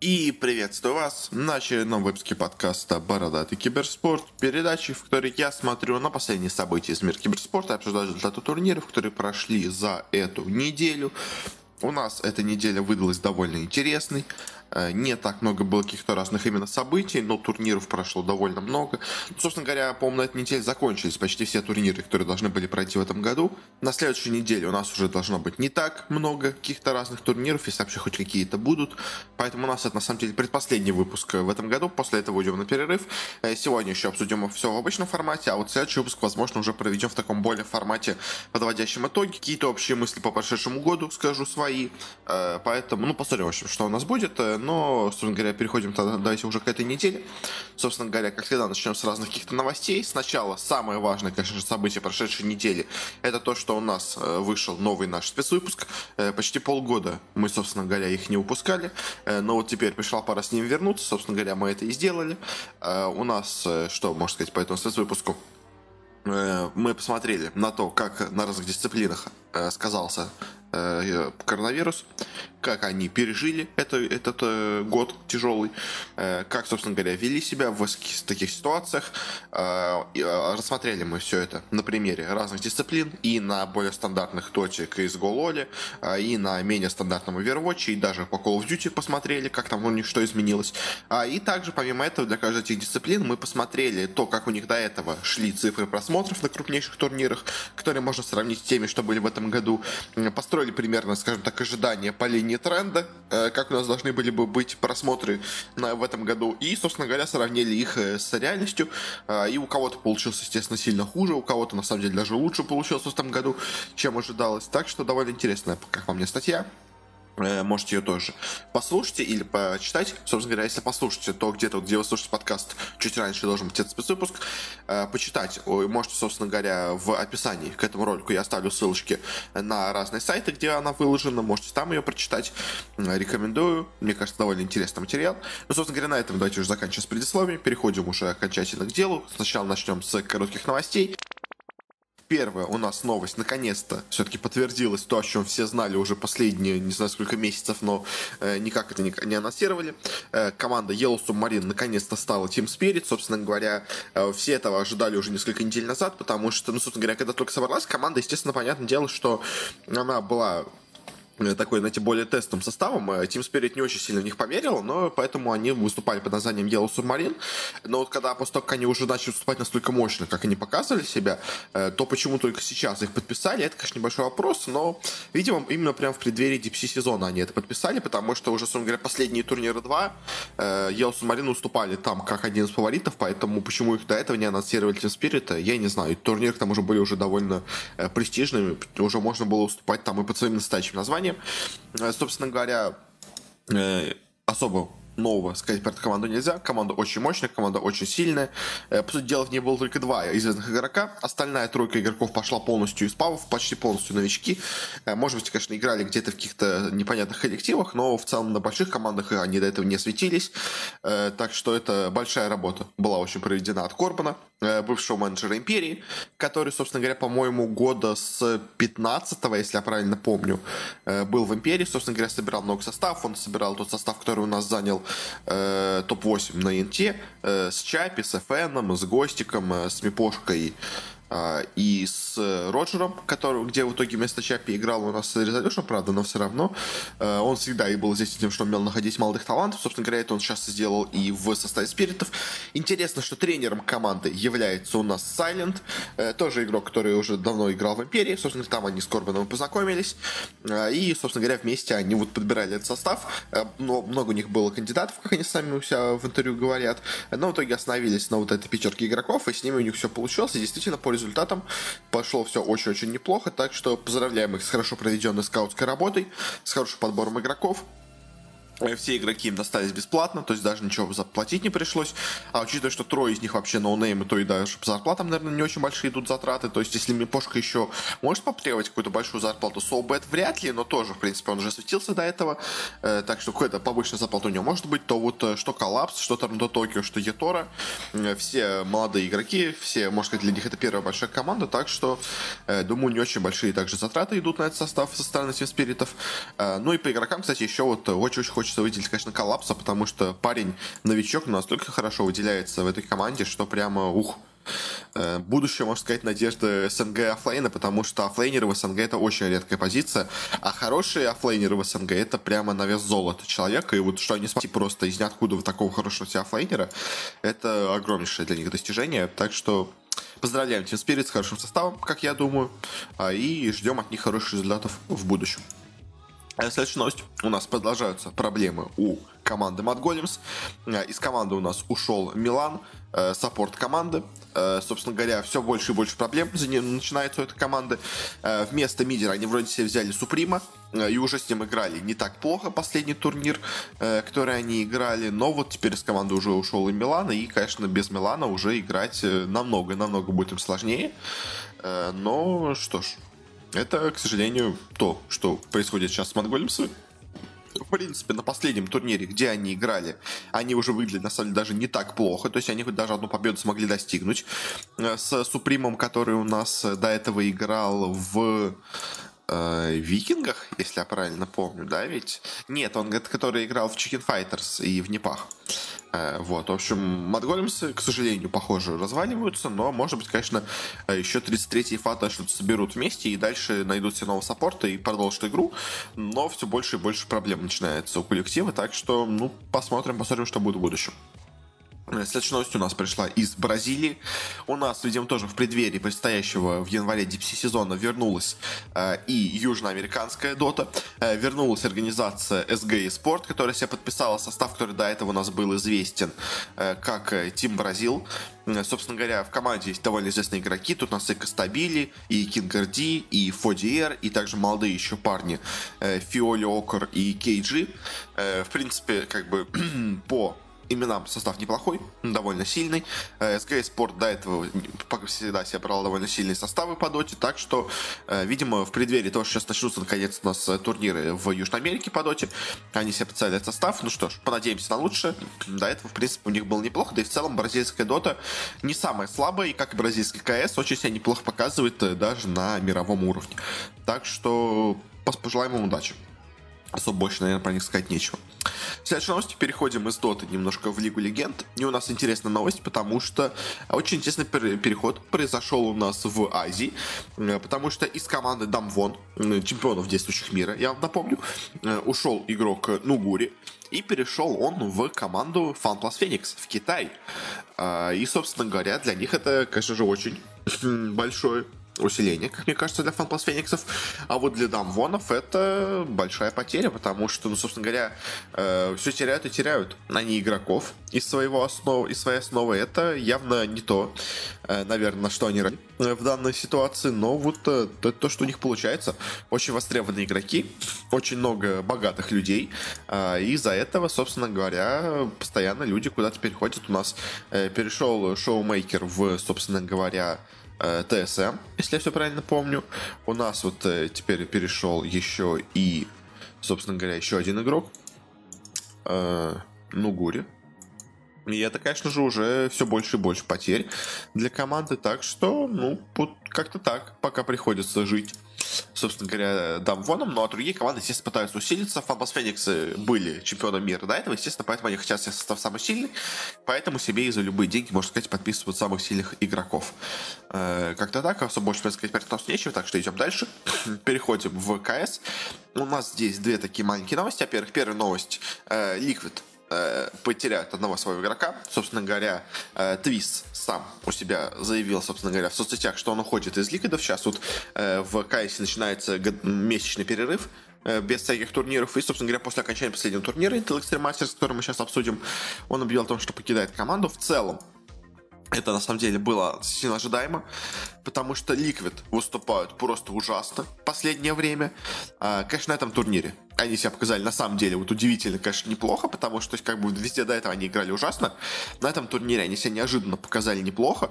И приветствую вас на очередном выпуске подкаста «Бородатый киберспорт», передачи, в которой я смотрю на последние события из мира киберспорта, обсуждаю результаты турниров, которые прошли за эту неделю. У нас эта неделя выдалась довольно интересной. Э, не так много было каких-то разных именно событий, но турниров прошло довольно много. Ну, собственно говоря, по-моему, на этой неделе закончились почти все турниры, которые должны были пройти в этом году. На следующей неделе у нас уже должно быть не так много каких-то разных турниров, если вообще хоть какие-то будут. Поэтому у нас это на самом деле предпоследний выпуск в этом году. После этого уйдем на перерыв. Э, сегодня еще обсудим все в обычном формате, а вот следующий выпуск, возможно, уже проведем в таком более формате, подводящем итоги. Какие-то общие мысли по прошедшему году скажу свои. Э, поэтому, ну, посмотрим, в общем, что у нас будет но, собственно говоря, переходим тогда, давайте уже к этой неделе. Собственно говоря, как всегда, начнем с разных каких-то новостей. Сначала самое важное, конечно же, событие прошедшей недели, это то, что у нас э, вышел новый наш спецвыпуск. Э, почти полгода мы, собственно говоря, их не выпускали, э, но вот теперь пришла пора с ним вернуться, собственно говоря, мы это и сделали. У нас, что можно сказать по этому спецвыпуску? мы посмотрели на то, как на разных дисциплинах сказался коронавирус как они пережили это, этот э, год тяжелый, э, как, собственно говоря, вели себя в таких ситуациях. Э, э, рассмотрели мы все это на примере разных дисциплин и на более стандартных точек из Гололе, э, и на менее стандартном Overwatch, и даже по Call of Duty посмотрели, как там у них что изменилось. А, и также, помимо этого, для каждой этих дисциплин мы посмотрели то, как у них до этого шли цифры просмотров на крупнейших турнирах, которые можно сравнить с теми, что были в этом году. Построили примерно, скажем так, ожидания по линии тренда, э, как у нас должны были бы быть просмотры на, в этом году, и, собственно говоря, сравнили их э, с реальностью. Э, и у кого-то получилось, естественно, сильно хуже, у кого-то, на самом деле, даже лучше получилось в этом году, чем ожидалось. Так что довольно интересная, как по мне, статья. Э, можете ее тоже послушать или почитать. Собственно говоря, если послушаете, то где-то, где вы слушаете подкаст, чуть раньше должен быть этот спецвыпуск. Э, почитать можете, собственно говоря, в описании к этому ролику я оставлю ссылочки на разные сайты, где она выложена. Можете там ее прочитать. Рекомендую. Мне кажется, довольно интересный материал. Ну, собственно говоря, на этом давайте уже заканчиваем с предисловием. Переходим уже окончательно к делу. Сначала начнем с коротких новостей первая у нас новость, наконец-то, все-таки подтвердилась то, о чем все знали уже последние, не знаю сколько месяцев, но э, никак это не, не анонсировали. Э, команда Yellow Submarine наконец-то стала Team Spirit. Собственно говоря, э, все этого ожидали уже несколько недель назад, потому что, ну, собственно говоря, когда только собралась команда, естественно, понятное дело, что она была такой, знаете, более тестовым составом. Э, Team Spirit не очень сильно в них поверил, но поэтому они выступали под названием Yellow Submarine. Но вот когда после того, как они уже начали выступать настолько мощно, как они показывали себя, э, то почему только сейчас их подписали, это, конечно, небольшой вопрос, но, видимо, именно прямо в преддверии DPC сезона они это подписали, потому что уже, собственно говоря, последние турниры 2 Yellow Submarine уступали там как один из фаворитов, поэтому почему их до этого не анонсировали Team Spirit, я не знаю. Турниры к тому же были уже довольно престижными, уже можно было уступать там и под своим настоящим названием. Э, собственно говоря, э, особо нового сказать про эту команду нельзя. Команда очень мощная, команда очень сильная. Э, по сути дела, в ней было только два известных игрока. Остальная тройка игроков пошла полностью из павов, почти полностью новички. Может быть, конечно, играли где-то в каких-то непонятных коллективах, но в целом на больших командах они до этого не светились. Так что это большая работа была очень проведена от Корбана. Э, бывшего менеджера Империи, который, собственно говоря, по-моему, года с 15 если я правильно помню, э, был в Империи, собственно говоря, собирал много составов, он собирал тот состав, который у нас занял э, топ-8 на НТ, э, с Чапи, с ФНом, с Гостиком, э, с Мипошкой, и с Роджером, который, где в итоге вместо Чапи играл у нас Резолюшн, правда, но все равно э, он всегда и был здесь тем, что умел находить молодых талантов. Собственно говоря, это он сейчас сделал и в составе спиритов. Интересно, что тренером команды является у нас Сайлент, э, тоже игрок, который уже давно играл в Империи. Собственно, там они с Корбаном познакомились. Э, и, собственно говоря, вместе они вот подбирали этот состав. Но много у них было кандидатов, как они сами у себя в интервью говорят. Но в итоге остановились на вот этой пятерке игроков, и с ними у них все получилось. И действительно, по результатам. Пошло все очень-очень неплохо, так что поздравляем их с хорошо проведенной скаутской работой, с хорошим подбором игроков. Э, все игроки им достались бесплатно, то есть даже ничего заплатить не пришлось. А учитывая, что трое из них вообще ноунеймы, то и даже по зарплатам, наверное, не очень большие идут затраты. То есть, если Мипошка еще может потребовать какую-то большую зарплату, Soulbet вряд ли, но тоже, в принципе, он уже светился до этого. Э, так что какая-то повышенная зарплата у него может быть. То вот э, что Коллапс, что Торонто Токио, что Етора. Э, все молодые игроки, все, можно сказать, для них это первая большая команда. Так что, э, думаю, не очень большие также затраты идут на этот состав со стороны Спиритов. Э, ну и по игрокам, кстати, еще вот очень-очень хочется выделить, конечно, коллапса, потому что парень новичок настолько хорошо выделяется в этой команде, что прямо ух. Э, будущее, можно сказать, надежда СНГ оффлейна, потому что оффлейнеры в СНГ это очень редкая позиция, а хорошие оффлейнеры в СНГ это прямо на вес золота человека, и вот что они смогли просто из ниоткуда в такого хорошего себя оффлейнера, это огромнейшее для них достижение, так что поздравляем Team Spirit с хорошим составом, как я думаю, а, и ждем от них хороших результатов в будущем. А следующая новость. У нас продолжаются проблемы у команды Mad Golems. Э, из команды у нас ушел Милан, э, саппорт команды. Собственно говоря, все больше и больше проблем начинается у этой команды. Вместо мидера они вроде себе взяли Supream^, и уже с ним играли не так плохо последний турнир, который они играли, но вот теперь из команды уже ушел и Милан, и, конечно, без Милана уже играть намного-намного будет им сложнее. Но что ж, это, к сожалению, то, что происходит сейчас с Монголемсами. В принципе, на последнем турнире, где они играли, они уже выглядели, на самом деле, даже не так плохо. То есть они хоть даже одну победу смогли достигнуть. Э, с Супримом, который у нас до этого играл в э, Викингах, если я правильно помню, да, ведь? Нет, он, который играл в Chicken Fighters и в Непах. Э, вот, в общем, Мадголемсы, к сожалению, похоже, разваливаются, но, может быть, конечно, еще 33-й фата что-то соберут вместе и дальше найдут себе нового саппорта и продолжат игру, но все больше и больше проблем начинается у коллектива, так что, ну, посмотрим, посмотрим, что будет в будущем. Следующая новость у нас пришла из Бразилии. У нас, видимо, тоже в преддверии предстоящего в январе DPC сезона вернулась э, и южноамериканская дота. Э, вернулась организация SG Sport, которая себя подписала состав, который до этого у нас был известен э, как Team Бразил. Э, собственно говоря, в команде есть довольно известные игроки. Тут у нас и Костабили, и Кингарди, и Фодиер, и также молодые еще парни э, Фиоли Окор и Кейджи. Э, в принципе, как бы по именам состав неплохой, довольно сильный. SK Sport до этого, как всегда, себе брал довольно сильные составы по доте, так что, э, видимо, в преддверии того, что сейчас начнутся наконец у нас турниры в Южной Америке по доте, они себе подставили состав. Ну что ж, понадеемся на лучшее. До этого, в принципе, у них было неплохо, да и в целом бразильская дота не самая слабая, и как и бразильский КС, очень себя неплохо показывает э, даже на мировом уровне. Так что пожелаем им удачи. Особо больше, наверное, про них сказать нечего. Следующая новость. Переходим из Доты немножко в Лигу Легенд. И у нас интересная новость, потому что очень интересный переход произошел у нас в Азии. Э, потому что из команды Дамвон, чемпионов действующих мира, я вам напомню, э, ушел игрок Нугури. И перешел он в команду FunPlus Phoenix в Китай. Э, и, собственно говоря, для них это, конечно же, очень большое усиление, как мне кажется, для фанплас Фениксов. А вот для Дамвонов это большая потеря, потому что, ну, собственно говоря, э, все теряют и теряют. Они игроков из своего основы, из своей основы. Это явно не то, э, наверное, на что они э, в данной ситуации, но вот э, то, то, что у них получается. Очень востребованные игроки, очень много богатых людей, э, и из-за этого, собственно говоря, постоянно люди куда-то переходят. У нас э, перешел шоумейкер в, собственно говоря, Э, ТСМ, если я все правильно помню. У нас вот э, теперь перешел еще и, собственно говоря, еще один игрок. Э, Нугури. И это, конечно же, уже все больше и больше потерь для команды. Так что, ну, как-то так, пока приходится жить собственно говоря, Дамвоном, ну а другие команды, естественно, пытаются усилиться. Фанбас Фениксы были чемпионом мира до этого, естественно, поэтому они хотят состав самый сильный, поэтому себе и за любые деньги, можно сказать, подписывают самых сильных игроков. Э, как-то так, особо больше сказать про это нечего, так что идем дальше. Переходим в КС. У нас здесь две такие маленькие новости. Во-первых, первая новость. Э, Liquid э, потеряют одного своего игрока. Собственно говоря, э, Твист сам у себя заявил, собственно говоря, в соцсетях, что он уходит из ликвидов. Сейчас вот э, в КС начинается месячный перерыв э, без всяких турниров. И, собственно говоря, после окончания последнего турнира Intel Extreme Masters, который мы сейчас обсудим, он объявил о том, что покидает команду. В целом, это на самом деле было сильно ожидаемо, потому что Liquid выступают просто ужасно в последнее время. А, конечно, на этом турнире они себя показали на самом деле вот удивительно, конечно, неплохо, потому что как бы везде до этого они играли ужасно. На этом турнире они себя неожиданно показали неплохо,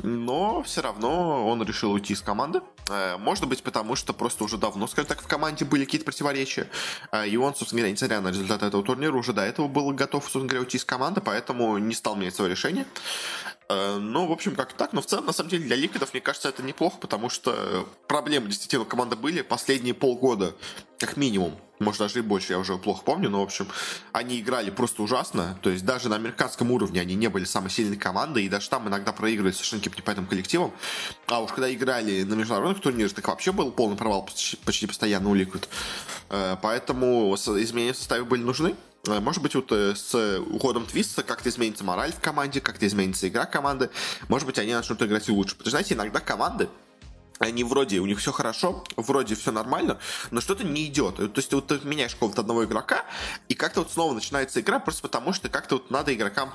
но все равно он решил уйти из команды. Э, может быть, потому что просто уже давно, скажем так, в команде были какие-то противоречия. Э, и он, собственно говоря, несмотря на результаты этого турнира, уже до этого был готов, собственно говоря, уйти из команды, поэтому не стал менять свое решение. Э, ну, в общем, как так. Но в целом, на самом деле, для Ликвидов, мне кажется, это неплохо, потому что проблемы действительно команды были последние полгода, как минимум. Может, даже и больше, я уже плохо помню, но, в общем, они играли просто ужасно. То есть даже на американском уровне они не были самой сильной командой, и даже там иногда проигрывали совершенно каким-то непонятным коллективом. А уж когда играли на международных турнирах, так вообще был полный провал почти, почти постоянно у Ликвид. Э, поэтому изменения в составе были нужны. Э, может быть, вот э, с уходом Твиста как-то изменится мораль в команде, как-то изменится игра команды. Может быть, они начнут играть лучше. Потому что, знаете, иногда команды, они вроде, у них все хорошо, вроде все нормально, но что-то не идет. То есть вот ты меняешь какого-то одного игрока, и как-то вот снова начинается игра, просто потому что как-то вот надо игрокам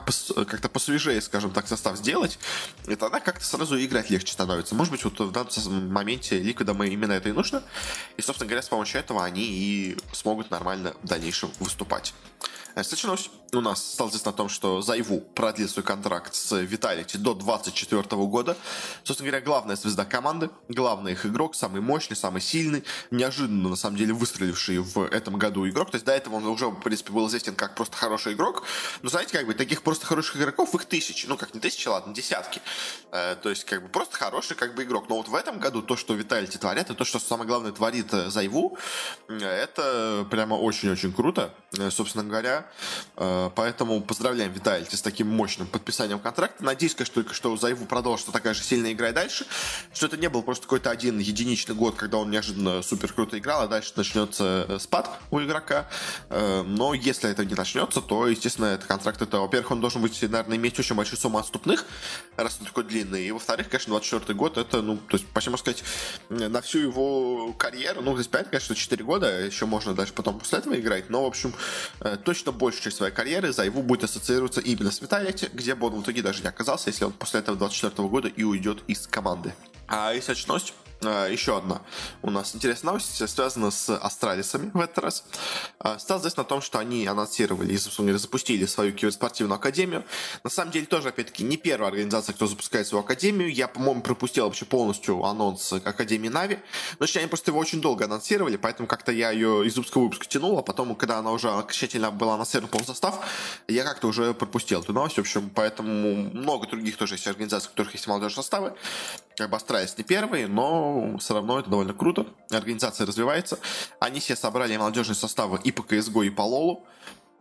как-то посвежее, скажем так, состав сделать, и тогда как-то сразу играть легче становится. Может быть, вот в данном моменте Ликвидам именно это и нужно, и, собственно говоря, с помощью этого они и смогут нормально в дальнейшем выступать. Следующая новость у нас стал известно о том, что Зайву продлил свой контракт с Виталити до 2024 года. Собственно говоря, главная звезда команды, главный их игрок, самый мощный, самый сильный, неожиданно, на самом деле, выстреливший в этом году игрок. То есть до этого он уже, в принципе, был известен как просто хороший игрок. Но знаете, как бы таких просто хороших игроков их тысячи. Ну, как не тысячи, ладно, десятки. Э, то есть, как бы просто хороший как бы игрок. Но вот в этом году то, что Виталити творят, и то, что самое главное творит э, Зайву, э, это прямо очень-очень круто. Собственно говоря, Поэтому поздравляем Виталити с таким мощным подписанием контракта. Надеюсь, конечно, только что Зайву продолжит такая же сильная игра и дальше. Что это не был просто какой-то один единичный год, когда он неожиданно супер круто играл, а дальше начнется э, спад у игрока. Э, но если это не начнется, то, естественно, этот контракт, это, во-первых, он должен быть, наверное, иметь очень большую сумму отступных, раз он такой длинный. И, во-вторых, конечно, 24 год, это, ну, то есть, почти можно сказать, на всю его карьеру, ну, здесь понятно, конечно, 4 года, еще можно дальше потом после этого играть, но, в общем, э, точно большую часть своей карьеры карьеры Зайву будет ассоциироваться именно с Виталити, где бы он в итоге даже не оказался, если он после этого 24 года и уйдет из команды. А если очнусь, а, еще одна у нас интересная новость связана с Астралисами в этот раз. А, стало известно о том, что они анонсировали и запустили свою киберспортивную академию. На самом деле тоже, опять-таки, не первая организация, кто запускает свою академию. Я, по-моему, пропустил вообще полностью анонс Академии Нави. Но они просто его очень долго анонсировали, поэтому как-то я ее из выпуска в выпуск тянул, а потом, когда она уже окончательно была анонсирована полный состав, я как-то уже пропустил эту новость. В общем, поэтому много других тоже есть организаций, у которых есть молодежные составы. Астралис не первый, но все равно это довольно круто. Организация развивается. Они все собрали молодежные составы и по CSGO, и по Лолу.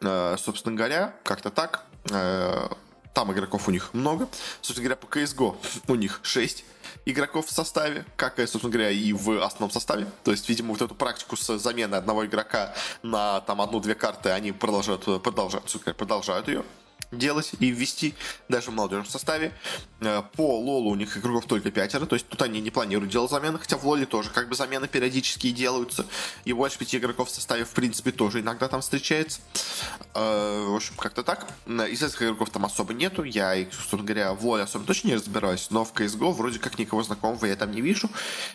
Э, собственно говоря, как-то так. Э, там игроков у них много. Собственно говоря, по CSGO у них 6 игроков в составе, как, собственно говоря, и в основном составе. То есть, видимо, вот эту практику с заменой одного игрока на там одну-две карты они продолжают, продолжают, продолжают ее делать и ввести даже в молодежном составе. Э, по Лолу у них игроков только пятеро, то есть тут они не планируют делать замены, хотя в Лоле тоже как бы замены периодически делаются. И больше пяти игроков в составе, в принципе, тоже иногда там встречается. Э, в общем, как-то так. Из этих игроков там особо нету. Я, собственно говоря, в Лоле особо точно не разбираюсь, но в CSGO вроде как никого знакомого я там не вижу.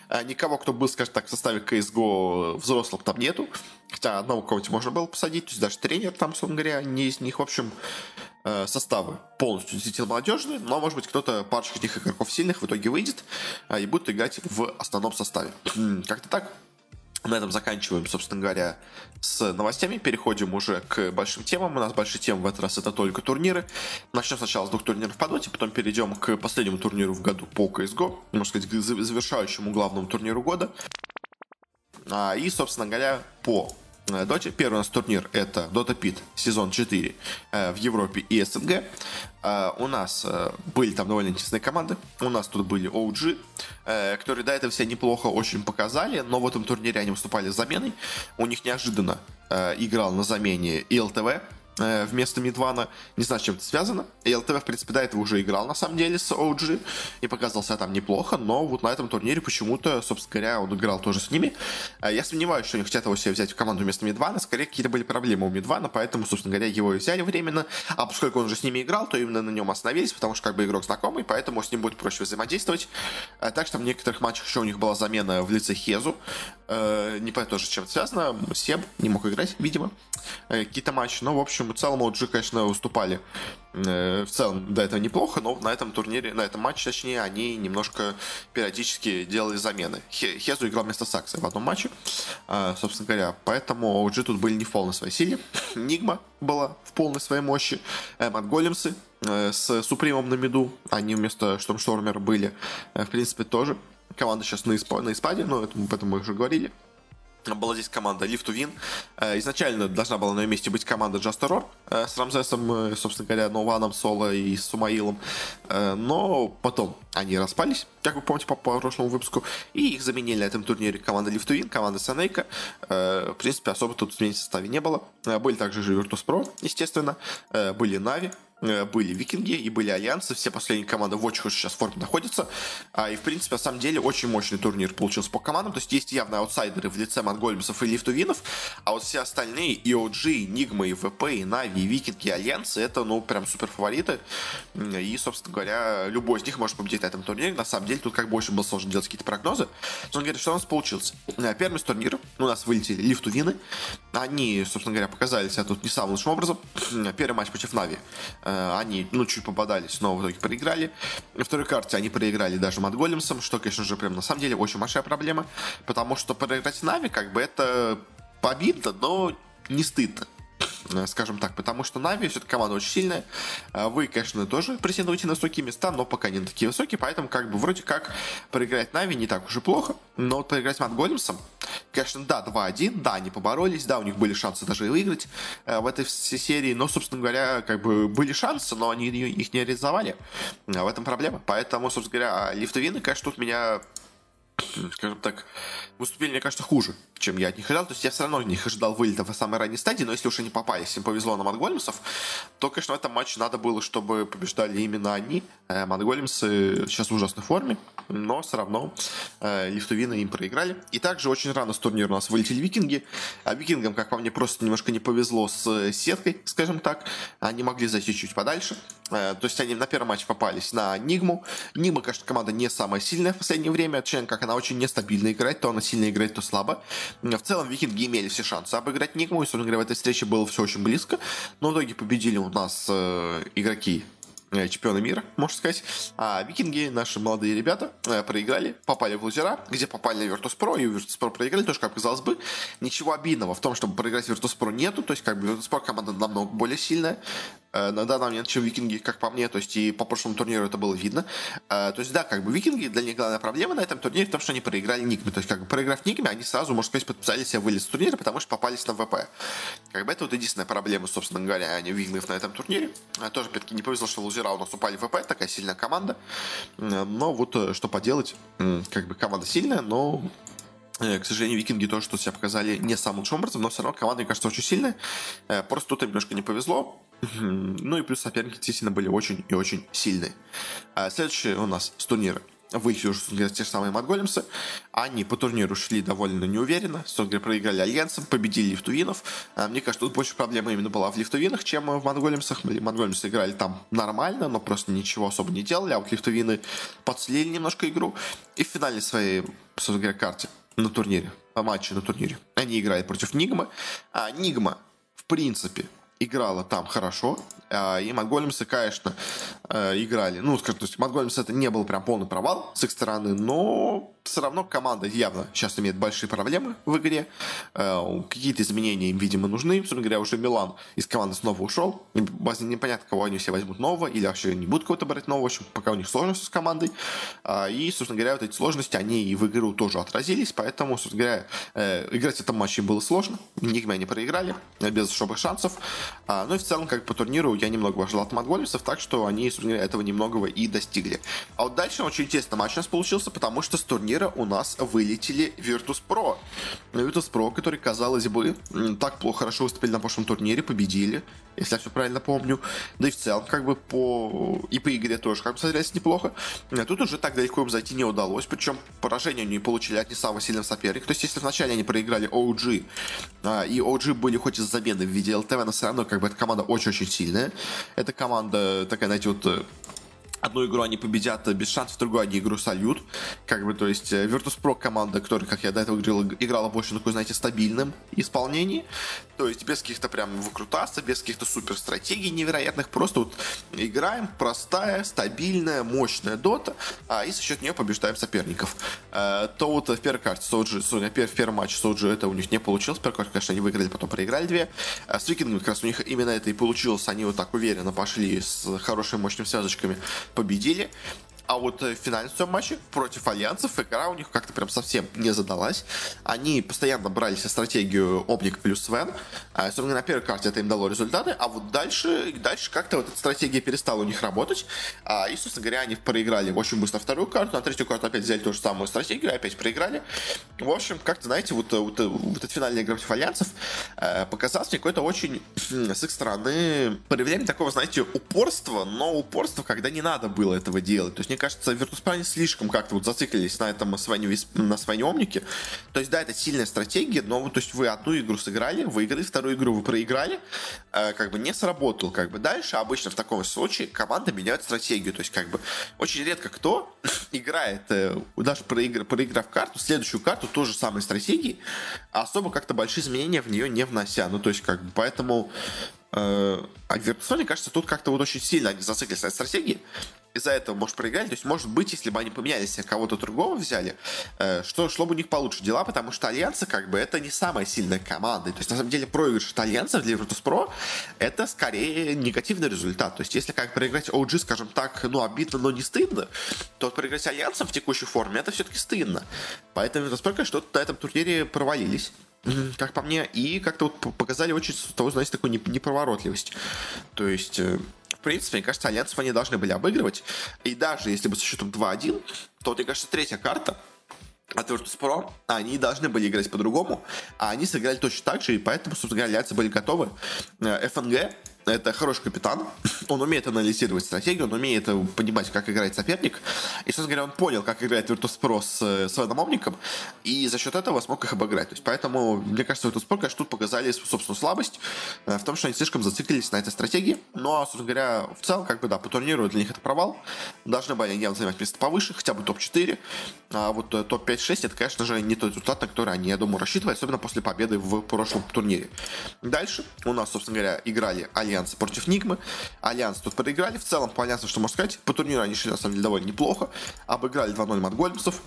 Э, никого, кто был, скажем так, в составе CSGO взрослых там нету. Хотя одного кого-нибудь можно было посадить, то есть даже тренер там, собственно говоря, не из них. В общем, Э, составы полностью действительно молодежные, но, может быть, кто-то парочка этих игроков сильных в итоге выйдет э, и будет играть в основном составе. Как-то так. На этом заканчиваем, собственно говоря, с новостями. Переходим уже к большим темам. У нас большие темы в этот раз это только турниры. Начнем сначала с двух турниров по доте, потом перейдем к последнему турниру в году по CSGO, можно сказать, к завершающему главному турниру года. А, и, собственно говоря, по Э, Доте. Первый у нас турнир это Dota Pit сезон 4 э, в Европе и СНГ. Э, у нас были там довольно интересные команды. У нас тут были OG, которые до этого себя неплохо очень показали, но в этом турнире они выступали с заменой. У них неожиданно играл на замене и ЛТВ, Э, вместо Мидвана. Не знаю, с чем это связано. ЛТВ, в принципе, до этого уже играл, на самом деле, с OG. И показал себя там неплохо. Но вот на этом турнире почему-то, собственно говоря, он играл тоже с ними. Э, я сомневаюсь, что они хотят его себе взять в команду вместо Мидвана. Скорее, какие-то были проблемы у Мидвана, поэтому, собственно говоря, его и взяли временно. А поскольку он уже с ними играл, то именно на нем остановились, потому что как бы игрок знакомый, поэтому с ним будет проще взаимодействовать. Э, так что в некоторых матчах еще у них была замена в лице Хезу. Не понятно тоже, с чем это связано. Себ не мог играть, видимо, какие-то матчи. Но, в общем, общем и целом OG, конечно, выступали э, в целом до этого неплохо, но на этом турнире, на этом матче, точнее, они немножко периодически делали замены. Хезу играл вместо Сакса в одном матче, э, собственно говоря, поэтому OG тут были не в полной своей силе. Нигма была в полной своей мощи. Э, Големсы э, с Супримом на миду, они вместо Штормштормера были, э, в принципе, тоже. Команда сейчас на, испа- на испаде, но это, об этом мы уже говорили была здесь команда Lift to Win. Э, изначально должна была на ее месте быть команда Just Terror э, с Рамзесом, э, собственно говоря, Нованом, Соло и Сумаилом. Но потом они распались, как вы помните по прошлому выпуску, и их заменили на этом турнире команда Lift to Win, команда Санейка. В принципе, особо тут изменений в составе не было. Были также же Virtus.pro, естественно. Были Нави, были викинги и были альянсы, все последние команды в очень хорошей сейчас форме находятся, а, и в принципе на самом деле очень мощный турнир получился по командам, то есть есть явные аутсайдеры в лице Монголемсов и Лифтувинов, а вот все остальные, и OG, и Nigma, и ВП, и Na'Vi, и Викинги, и Альянсы, это ну прям супер фавориты, и собственно говоря, любой из них может победить на этом турнире, на самом деле тут как бы очень было сложно делать какие-то прогнозы, но говорит, что у нас получилось. Э, первый из турнира у нас вылетели Live to Win'ы, они, собственно говоря, показали себя тут не самым лучшим образом, первый матч против Na'Vi. Э, они, ну, чуть попадались, но в итоге проиграли. На второй карте они проиграли даже Mad Golems'ом, что, конечно же, прям на самом деле очень большая проблема, потому что проиграть Na'Vi, как бы, это победа, но не стыдно. Э, скажем так, потому что Na'Vi все-таки команда очень сильная. Э, вы, конечно, тоже претендуете на высокие места, но пока не такие высокие, поэтому как бы вроде как проиграть Na'Vi не так уж и плохо, но вот проиграть Mad Golems'ом, конечно, да, 2-1, да, они поборолись, да, у них были шансы даже и выиграть э, в этой серии, но, собственно говоря, как бы были шансы, но они их не реализовали. В этом проблема. Поэтому, собственно говоря, Live to Win'ы, конечно, тут меня скажем так, выступили, мне кажется, хуже, чем я от них ожидал. То есть я все равно них ожидал вылета в самой ранней стадии, но если уж они попались, им повезло на Монголемсов, то, конечно, в этом матче надо было, чтобы побеждали именно они. Э, Монголемсы сейчас в ужасной форме, но все равно э, лифтовины им проиграли. И также очень рано с турнира у нас вылетели викинги. А викингам, как по мне, просто немножко не повезло с сеткой, скажем так. Они могли зайти чуть подальше. Э, то есть они на первом матче попались на Нигму. Нигма, конечно, команда не самая сильная в последнее время. Точнее, как она очень нестабильно играет. То она сильно играет, то слабо. В целом, викинги имели все шансы обыграть Нигму. И, собственно говоря, в этой встрече было все очень близко. Но в итоге победили у нас э, игроки чемпионы мира, можно сказать. А викинги, наши молодые ребята, э, проиграли, попали в лузера, где попали на Virtus.pro, и Virtus.pro проиграли, тоже, как казалось бы, ничего обидного в том, чтобы проиграть Virtus.pro нету, то есть, как бы, Virtus.pro команда намного более сильная, э, на данный момент, чем викинги, как по мне, то есть, и по прошлому турниру это было видно. То есть, да, как бы, викинги, для них главная проблема на этом турнире в том, что они проиграли Нигме, то есть, как бы, проиграв Нигме, они сразу, можно сказать, подписали себе вылез с турнира, потому что попались на ВП. Как бы, это вот единственная проблема, собственно говоря, они викингов на этом турнире. Тоже, опять-таки, не повезло, что лузера у нас упали в ВП, такая сильная команда. Но вот э, что поделать, как бы команда сильная, но э, к сожалению, викинги тоже что себя показали не самым лучшим образом, но все равно команда, мне кажется, очень сильная. Э, просто тут им немножко не повезло. Ну и плюс соперники действительно были очень и очень сильные. Следующий у нас с турнира уже те же самые Монголемсы. Они по турниру шли довольно неуверенно. Собственно проиграли Альянсом, победили Лифтувинов. А, мне кажется, тут больше проблема именно была в Лифтувинах, чем в Монголемсах. Монголемсы играли там нормально, но просто ничего особо не делали. А вот Лифтувины подслили немножко игру. И в финале своей, собственно говоря, карте на турнире, по матче на турнире, они играли против Nigma. А Nigma, в принципе, играла там хорошо, и Mad Golems'ы, конечно, э, играли. Ну, скажем, то есть Mad Golems это не был прям полный провал с их стороны, но все равно команда явно сейчас имеет большие проблемы в игре. Э, какие-то изменения им, видимо, нужны. Собственно говоря, уже Милан из команды снова ушел. Непонятно, кого они все возьмут нового, или вообще не будут кого-то брать нового. В общем, пока у них сложности с командой. А, и, собственно говоря, вот эти сложности, они и в игру тоже отразились, поэтому, собственно говоря, э, играть в этом матче было сложно. Нигме они проиграли, без особых шансов. А, ну и в целом, как по турниру, я немного ожидал от монголевцев, так что они, собственно говоря, этого немногого и достигли. А вот дальше очень интересный матч у нас получился, потому что с турнира турнира у нас вылетели Virtus.pro. Virtus.pro, которые, казалось бы, так плохо хорошо выступили на прошлом турнире, победили, если я все правильно помню. Да и в целом, как бы по... и по игре тоже, как бы, смотрелись неплохо. А тут уже так далеко им зайти не удалось, причем поражение они получили от не самого сильного соперника. То есть, если вначале они проиграли OG, а, и OG были хоть из замены в виде ЛТВ, но все равно, как бы, эта команда очень-очень сильная. Эта команда такая, знаете, вот Одну игру они победят без шансов, другую они игру сольют. Как бы, то есть, э, Virtus.pro команда, которая, как я до этого говорил, играла больше такой, знаете, стабильном исполнении. То есть, без каких-то прям выкрутасов, без каких-то супер стратегий невероятных. Просто вот играем простая, стабильная, мощная дота, а, и за счет нее побеждаем соперников. А, то вот в первой карте Соджи, в первом матче Соджи это у них не получилось. В первой карте, конечно, они выиграли, потом проиграли две. А с Викингами как раз у них именно это и получилось. Они вот так уверенно пошли с хорошими мощными связочками, победили. А вот в финальном матче против альянсов игра у них как-то прям совсем не задалась. Они постоянно брали себе стратегию Обник плюс Свен. А, собственно, на первой карте это им дало результаты, а вот дальше, дальше как-то вот эта стратегия перестала у них работать. А, и, собственно говоря, они проиграли очень быстро вторую карту, на третью карту опять взяли ту же самую стратегию, опять проиграли. В общем, как-то, знаете, вот, вот, вот эта финальная игра против альянсов э, показалась мне какой-то очень с их стороны проявление такого, знаете, упорства, но упорства, когда не надо было этого делать. То есть мне кажется, Virtus.pro слишком как-то вот зациклились на этом освоении, на освоении Омники. То есть, да, это сильная стратегия, но то есть вы одну игру сыграли, выиграли, вторую игру вы проиграли, э, как бы не сработал. Как бы дальше обычно в таком случае команда меняет стратегию. То есть, как бы очень редко кто играет, э, даже проиграв, проиграв карту, следующую карту тоже самой стратегии, а особо как-то большие изменения в нее не внося. Ну, то есть, как бы, поэтому а Virtus.pro, мне кажется, тут как-то вот очень сильно они зациклились на стратегии из-за этого, может, проиграли. То есть, может быть, если бы они поменялись, кого-то другого взяли, э, что шло бы у них получше дела, потому что Альянсы, как бы, это не самая сильная команда. То есть, на самом деле, проигрыш от Альянсов для Virtus.pro это скорее негативный результат. То есть, если как проиграть OG, скажем так, ну, обидно, но не стыдно, то проиграть Альянсом в текущей форме, это все-таки стыдно. Поэтому Virtus.pro, что на этом турнире провалились как по мне, и как-то вот показали очень, того, знаете, такую неповоротливость. То есть, э, принципе, мне кажется, альянсов они должны были обыгрывать. И даже если бы со счетом 2-1, то, мне кажется, третья карта от Virtus.pro, они должны были играть по-другому, а они сыграли точно так же, и поэтому, собственно говоря, альянсы были готовы. ФНГ э, это хороший капитан, он умеет анализировать стратегию, он умеет э, понимать, как играет соперник. И, собственно говоря, он понял, как играет Virtus.pro с э, своим Омником, и за счет этого смог их обыграть. То есть, поэтому, мне кажется, Virtus.pro, конечно, тут показали собственную слабость э, в том, что они слишком зациклились на этой стратегии. Но, собственно говоря, в целом, как бы, да, по турниру для них это провал. Должны были они явно занимать место повыше, хотя бы топ-4. А вот топ-5-6 это, конечно же, не тот результат, на который они, я думаю, рассчитывали, особенно после победы в прошлом турнире. Дальше у нас, собственно говоря, играли Альянс Альянс против Nigma. Альянс тут проиграли. В целом, по Альянсу, что можно сказать, по турниру они шли, на самом деле, довольно неплохо. Обыграли 2-0 Mad Golems'ов.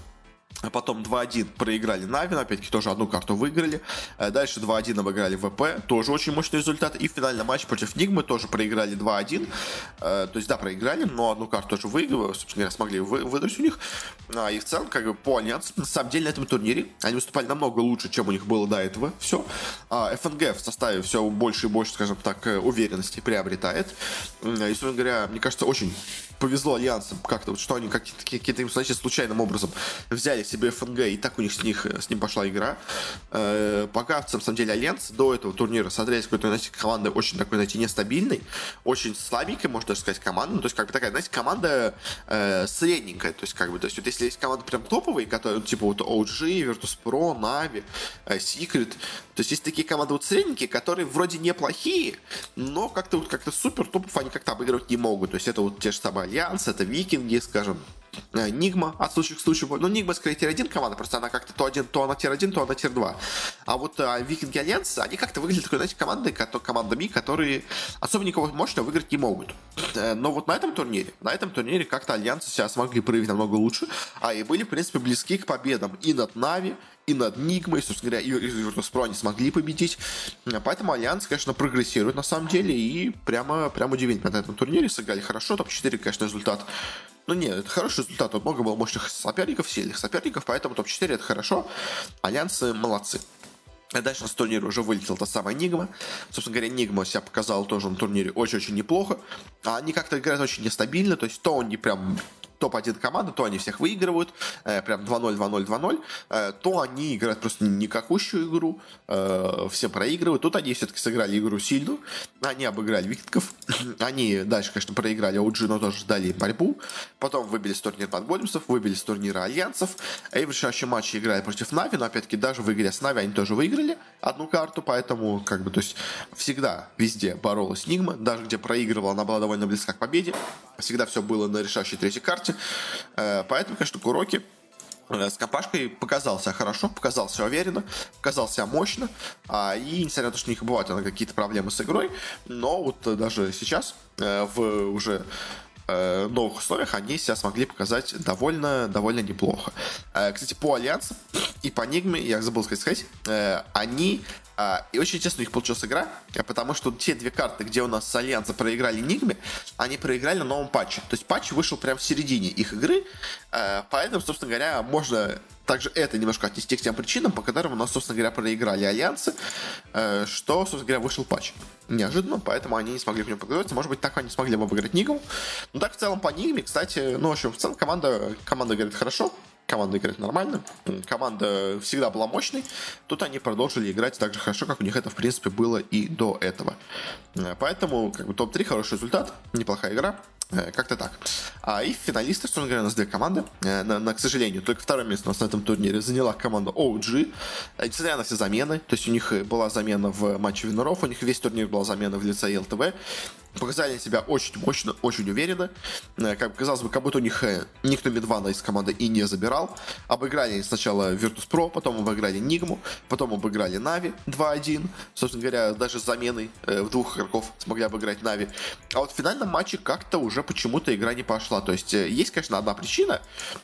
А потом 2-1 проиграли Na'Vi, опять-таки тоже одну карту выиграли. Э, дальше 2-1 обыграли ВП, тоже очень мощный результат. И финальный матч против Nigma тоже проиграли 2-1. Э, то есть, да, проиграли, но одну карту тоже выиграли, собственно говоря, смогли вы, выиграть у них. А, и в целом, как бы, по Альянсу, на самом деле, на этом турнире они выступали намного лучше, чем у них было до этого. Все. Fng в составе все больше и больше, скажем так, э, уверенности приобретает. И, собственно говоря, мне кажется, очень повезло Альянсам как-то, вот, что они какие-то, какие-то значит, случайным образом взяли себе Fng, и так у них с, них, с ним пошла игра. Э, пока, в самом деле, Альянс до этого турнира смотрелись какой-то, знаете, команда очень такой, знаете, нестабильной, очень слабенькая, можно даже сказать, команда. Ну, то есть, как бы такая, знаете, команда э, средненькая. То есть, как бы, то есть, вот если есть команда прям топовые, которые, типа, вот OG, Virtus.pro, Na'Vi, э, Secret, то есть, есть такие команды вот средненькие, которые вроде неплохие, но как-то вот как-то супер топов они как-то обыгрывать не могут. То есть, это вот те же самые Альянс, это Викинги, скажем, э, Nigma от случая к случаю. Ну, Nigma скорее тир-1 команда, просто она как-то то, один, то она тир-1, то она тир-2. А вот а, Викинги Альянс, они как-то выглядят такой, знаете, командой, командами, которые особо никого мощно выиграть не могут. Э, но вот на этом турнире, на этом турнире как-то Альянсы себя смогли проявить намного лучше, а и были, в принципе, близки к победам и над Na'Vi, и над Nigma'ой, собственно говоря, и Virtus.pro они смогли победить. Поэтому Альянс, конечно, прогрессирует на самом деле и прямо, прямо удивительно на этом турнире сыграли хорошо. Топ-4, конечно, результат ну нет, это хороший результат. Тут много было мощных соперников, сильных соперников, поэтому топ-4 это хорошо. Альянсы молодцы. А дальше на турнире уже вылетел та самая Нигма. Собственно говоря, Нигма себя показал тоже на турнире очень-очень неплохо. А они как-то играют очень нестабильно, то есть то он не прям топ-1 команда, то они всех выигрывают, э, прям 2-0, 2-0, 2-0, э, то они играют просто никакущую игру, э, все проигрывают. Тут они все-таки сыграли игру сильную, они обыграли викингов, они дальше, конечно, проиграли OG, но тоже дали борьбу, потом выбили с турнира подгодимцев, выбили с турнира альянсов, и в решающем матче играли против Нави, но опять-таки даже в игре с Нави они тоже выиграли одну карту, поэтому как бы, то есть всегда везде боролась Нигма, даже где проигрывала, она была довольно близка к победе. всегда все было на решающей третьей карте. Э, поэтому, конечно, Куроки с компашкой показался хорошо, показался уверенно, показался мощно. А, и несмотря на то, что у них бывают какие-то проблемы с игрой, но вот даже сейчас, в уже э, новых условиях они себя смогли показать довольно, довольно неплохо. Э, кстати, по Альянсу и по Нигме, я забыл сказать, э, они э, и очень интересно у них получилась игра, потому что те две карты, где у нас с Альянса проиграли Нигме, они проиграли на новом патче. То есть патч вышел прямо в середине их игры, поэтому, собственно говоря, можно также это немножко отнести к тем причинам, по которым у нас, собственно говоря, проиграли альянсы, э, что, собственно говоря, вышел патч. Неожиданно, поэтому они не смогли в нем подготовиться. Может быть, так они смогли бы обыграть Нигу. Ну так, в целом, по Нигме, кстати, ну, в общем, в целом команда, команда играет хорошо, команда играет нормально, команда всегда была мощной, тут они продолжили играть так же хорошо, как у них это, в принципе, было и до этого. Э, поэтому, как бы, топ-3 хороший результат, неплохая игра. Э, как-то так. А, и финалисты, собственно говоря, у нас две команды. Э, на, на, к сожалению, только второе место у нас на этом турнире заняла команда OG. Э, несмотря на все замены, то есть у них была замена в матче Виноров, у них весь турнир была замена в лице ЛТВ показали себя очень мощно, очень уверенно. Как казалось бы, как будто у них никто Медвана из команды и не забирал. Обыграли сначала Virtus.pro, потом обыграли Нигму, потом обыграли Нави 2-1. Собственно говоря, даже с заменой в двух игроков смогли обыграть Нави. А вот в финальном матче как-то уже почему-то игра не пошла. То есть есть, конечно, одна причина,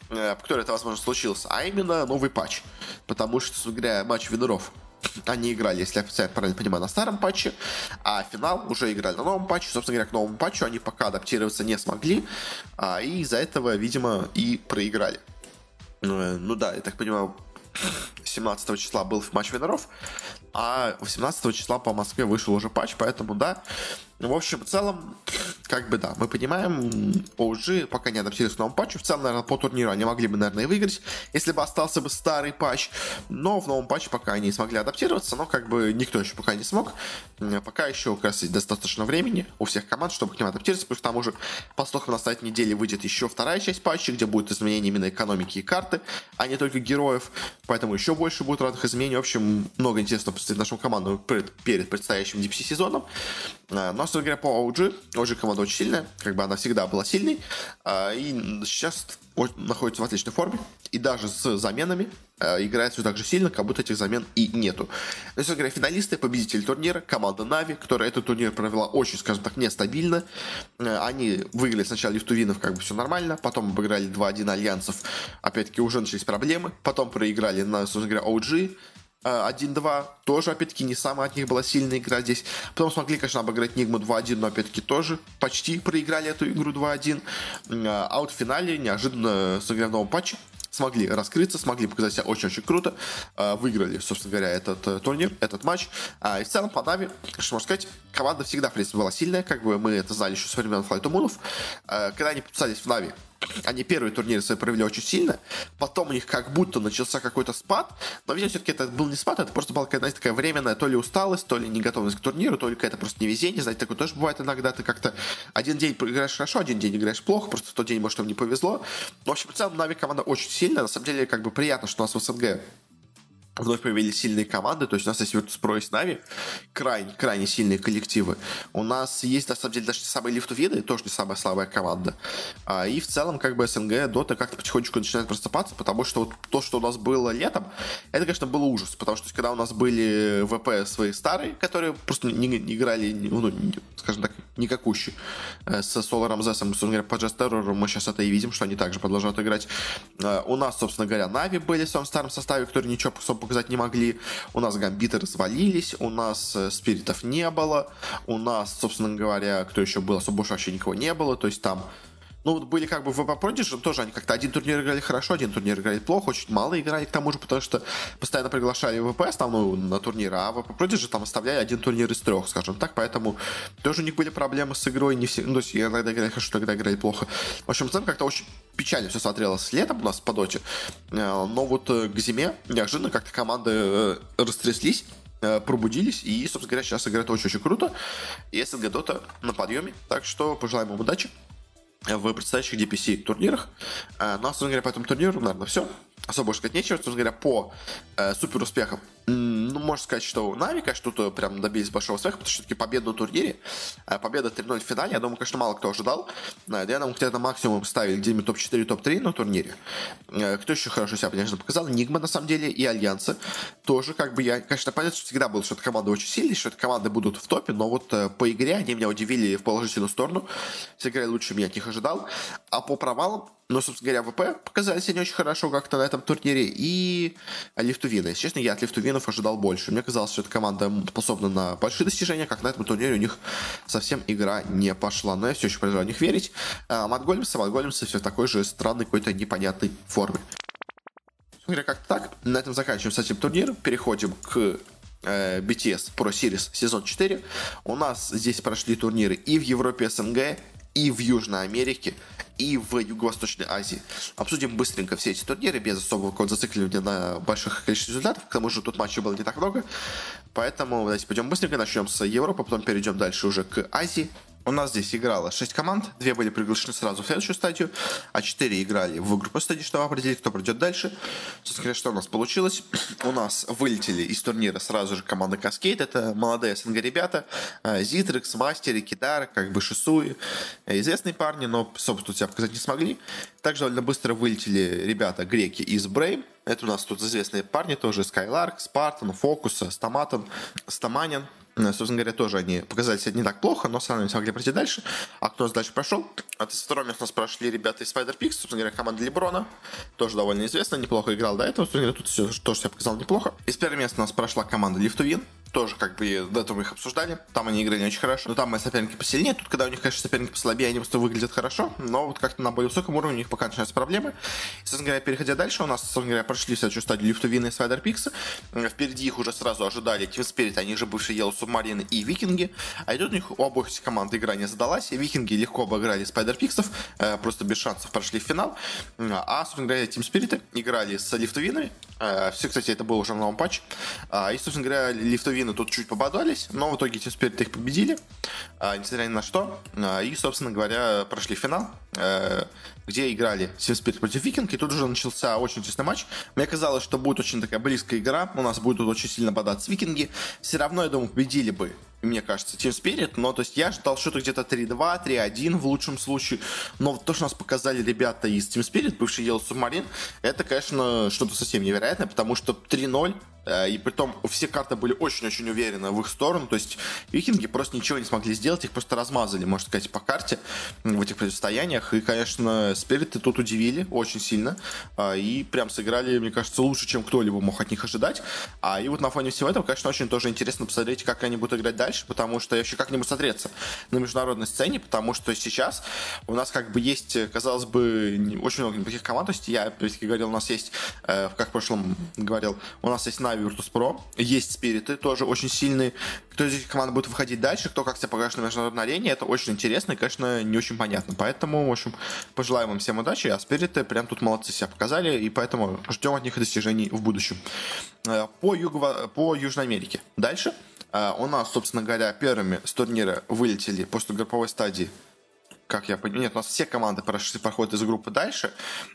по которой это, возможно, случилось, а именно новый патч. Потому что, собственно говоря, матч Виноров они играли, если я правильно понимаю, на старом патче, а финал уже играли на новом патче. Собственно говоря, к новому патчу они пока адаптироваться не смогли, а, и из-за этого, видимо, и проиграли. Ну, э, ну да, я так понимаю, 17 числа был матч Виноров, а 18 числа по Москве вышел уже патч, поэтому да. В общем, в целом, как бы да, мы понимаем, OG пока не адаптировались к новому патчу. В целом, наверное, по турниру они могли бы, наверное, и выиграть, если бы остался бы старый патч. Но в новом патче пока они смогли адаптироваться, но как бы никто еще пока не смог. Пока еще как раз есть достаточно времени у всех команд, чтобы к ним адаптироваться, потому что там уже, по слухам, на этой неделе выйдет еще вторая часть патча, где будет изменение именно экономики и карты, а не только героев. Поэтому еще больше будет разных изменений. В общем, много интересного предстоит нашему команду перед предстоящим DPC сезоном. А, но, собственно говоря, по OG, OG команда очень сильная, как бы она всегда была сильной, а, и сейчас находится в отличной форме, и даже с заменами э, играет все так же сильно, как будто этих замен и нету. Но, собственно говоря, финалисты, победители турнира, команда Нави, которая этот турнир провела очень, скажем так, нестабильно. Э, они выиграли сначала Лифтувинов, как бы все нормально, потом обыграли 2-1 Альянсов, опять-таки уже начались проблемы, потом проиграли на, собственно говоря, OG, 1-2, тоже, опять-таки, не самая от них была сильная игра здесь. Потом смогли, конечно, обыграть Нигму 2-1, но, опять-таки, тоже почти проиграли эту игру 2-1. А вот в финале неожиданно сыграв в новом патче, смогли раскрыться, смогли показать себя очень-очень круто, выиграли, собственно говоря, этот э, турнир, этот матч. А, и в целом по Нави, что можно сказать, команда всегда, в принципе, была сильная, как бы мы это знали еще с времен Флайт Мунов. Когда они подписались в Нави, они первые турниры свои провели очень сильно, потом у них как будто начался какой-то спад, но, видимо, все-таки это был не спад, это просто была какая-то, такая временная то ли усталость, то ли неготовность к турниру, то ли какая-то просто невезение, знаете, такое тоже бывает иногда, ты как-то один день играешь хорошо, один день играешь плохо, просто в тот день, может, им не повезло. В общем, в целом, Нави команда очень сильная, на самом деле, как бы приятно, что у нас в СНГ вновь появились сильные команды, то есть у нас есть Virtus.pro и Snavi, крайне, крайне сильные коллективы. У нас есть, на самом деле, даже самые лифтоведы, тоже не самая слабая команда. А, и в целом, как бы СНГ, Дота как-то потихонечку начинает просыпаться, потому что вот то, что у нас было летом, это, конечно, был ужас, потому что когда у нас были ВП свои старые, которые просто не, не играли, ну, не, скажем так, никакущие, с Соло Рамзесом, собственно говоря, по Just Terror, мы сейчас это и видим, что они также продолжают играть. Э, у нас, собственно говоря, Нави были в своем старом составе, которые ничего особо показать не могли. У нас гамбиты развалились, у нас э, спиритов не было, у нас, собственно говоря, кто еще был, особо вообще никого не было, то есть там ну, вот были как бы в Prodigy, тоже они как-то один турнир играли хорошо, один турнир играли плохо, очень мало играли к тому же, потому что постоянно приглашали ВП основную на турнир, а VP Prodigy там оставляли один турнир из трех, скажем так, поэтому тоже у них были проблемы с игрой, не все, ну, то есть иногда играли хорошо, иногда играли плохо. В общем, в целом как-то очень печально все смотрелось летом у нас по доте, э, но вот э, к зиме неожиданно как-то команды э, растряслись, пробудились и, собственно говоря, сейчас играют очень-очень круто. И СНГ Дота на подъеме. Так что пожелаем им удачи в предстоящих DPC турнирах. Э, ну, а, собственно говоря, по этому турниру, наверное, все. Особо больше сказать нечего. Собственно говоря, по э, супер успехам ну, можно сказать, что Нави, конечно, тут прям добились большого успеха, потому что все-таки победа на турнире, а победа 3-0 в финале, я думаю, конечно, мало кто ожидал. Да, я думаю, где-то максимум ставили где-нибудь топ-4, топ-3 на турнире. Э, кто еще хорошо себя, конечно, показал? Нигма, на самом деле, и Альянсы. Тоже, как бы, я, конечно, понятно, что всегда было, что эта команда очень сильная, что эти команды будут в топе, но вот э, по игре они меня удивили в положительную сторону. Сыграли лучше, чем я от них ожидал. А по провалам, ну, собственно говоря, ВП показали себя не очень хорошо как-то на этом турнире. И Лифтувина. Если честно, я от Лифтувинов ожидал больше. Мне казалось, что эта команда способна на большие достижения, как на этом турнире у них совсем игра не пошла. Но я все еще продолжаю в них верить. А Матгольмса, Матгольмса все в такой же странной, какой-то непонятной форме. Говоря как так, на этом заканчиваем с этим турниром. Переходим к э, BTS Pro Series сезон 4. У нас здесь прошли турниры и в Европе СНГ, и в Южной Америке, и в Юго-Восточной Азии. Обсудим быстренько все эти турниры, без особого какого-то зацикливания на больших количестве результатов. К тому же тут матчей было не так много. Поэтому давайте пойдем быстренько, начнем с Европы, потом перейдем дальше уже к Азии. У нас здесь играло 6 команд, 2 были приглашены сразу в следующую стадию, а 4 играли в группу стадии, чтобы определить, кто пройдет дальше. Собственно что у нас получилось? У нас вылетели из турнира сразу же команда Каскейд, это молодые СНГ ребята, Зитрекс, Мастери, Кидар, как бы Шисуи, известные парни, но, собственно, себя показать не смогли. Также довольно быстро вылетели ребята греки из Брейм, это у нас тут известные парни тоже, Скайларк, Спартан, Фокус, Стаматон, Стаманин, Э, собственно говоря, тоже они показали себя не так плохо, но равно не смогли пройти дальше. А кто дальше прошел? От второго у нас прошли ребята из Spider Pix, собственно говоря, команда Леброна. Тоже довольно известная, неплохо играл до этого. Собственно говоря, тут все тоже себя показал неплохо. Из первого места у нас прошла команда Лифтувин тоже как бы до этого их обсуждали. Там они играли не очень хорошо. Но там мои соперники посильнее. Тут, когда у них, конечно, соперники послабее, они просто выглядят хорошо. Но вот как-то на более высоком уровне у них пока начинаются проблемы. И, собственно говоря, переходя дальше, у нас, собственно говоря, прошли следующую стадию Лифтовины и Свайдер Пикса. Впереди их уже сразу ожидали Team Spirit, они же бывшие Yellow Submarine и Викинги. А идет у них у обоих команд игра не задалась. И Викинги легко обыграли Спайдер Пиксов, э, просто без шансов прошли в финал. А, собственно говоря, Team Spirit играли с Лифтовинами. Э, все, кстати, это было уже в новом патче. А, и, собственно говоря, Лифтовины тут чуть пободались, но в итоге Team Spirit их победили, а, несмотря ни на что. А, и, собственно говоря, прошли финал, э, где играли Team Spirit против Викинг, и тут уже начался очень тесный матч. Мне казалось, что будет очень такая близкая игра, у нас будет тут очень сильно бодаться Викинги. Все равно, я думаю, победили бы мне кажется, Team Spirit, но то есть я ждал что-то где-то 3-2, 3-1 в лучшем случае, но то, что нас показали ребята из Team Spirit, бывший Yellow Submarine, это, конечно, что-то совсем невероятное, потому что 3-0 Э, и при том все карты были очень-очень уверены в их сторону. То есть викинги просто ничего не смогли сделать, их просто размазали, можно сказать, по карте в этих противостояниях. И, конечно, спириты тут удивили очень сильно. А, и прям сыграли, мне кажется, лучше, чем кто-либо мог от них ожидать. А и вот на фоне всего этого, конечно, очень тоже интересно посмотреть, как они будут играть дальше, потому что еще как-нибудь смотреться на международной сцене, потому что сейчас у нас как бы есть, казалось бы, очень много неплохих команд. То есть я, опять говорил, у нас есть, э, как в прошлом говорил, у нас есть Нави Virtus.pro. Есть спириты, тоже очень сильные. Кто из этих команд будет выходить дальше, кто как себя покажет на международной арене, это очень интересно и, конечно, не очень понятно. Поэтому, в общем, пожелаем им всем удачи, а спириты прям тут молодцы себя показали, и поэтому ждем от них достижений в будущем. Э, по, юго... по Южной Америке. Дальше э, у нас, собственно говоря, первыми с турнира вылетели после групповой стадии как я понимаю, нет, у нас все команды прошли, проходят из группы дальше,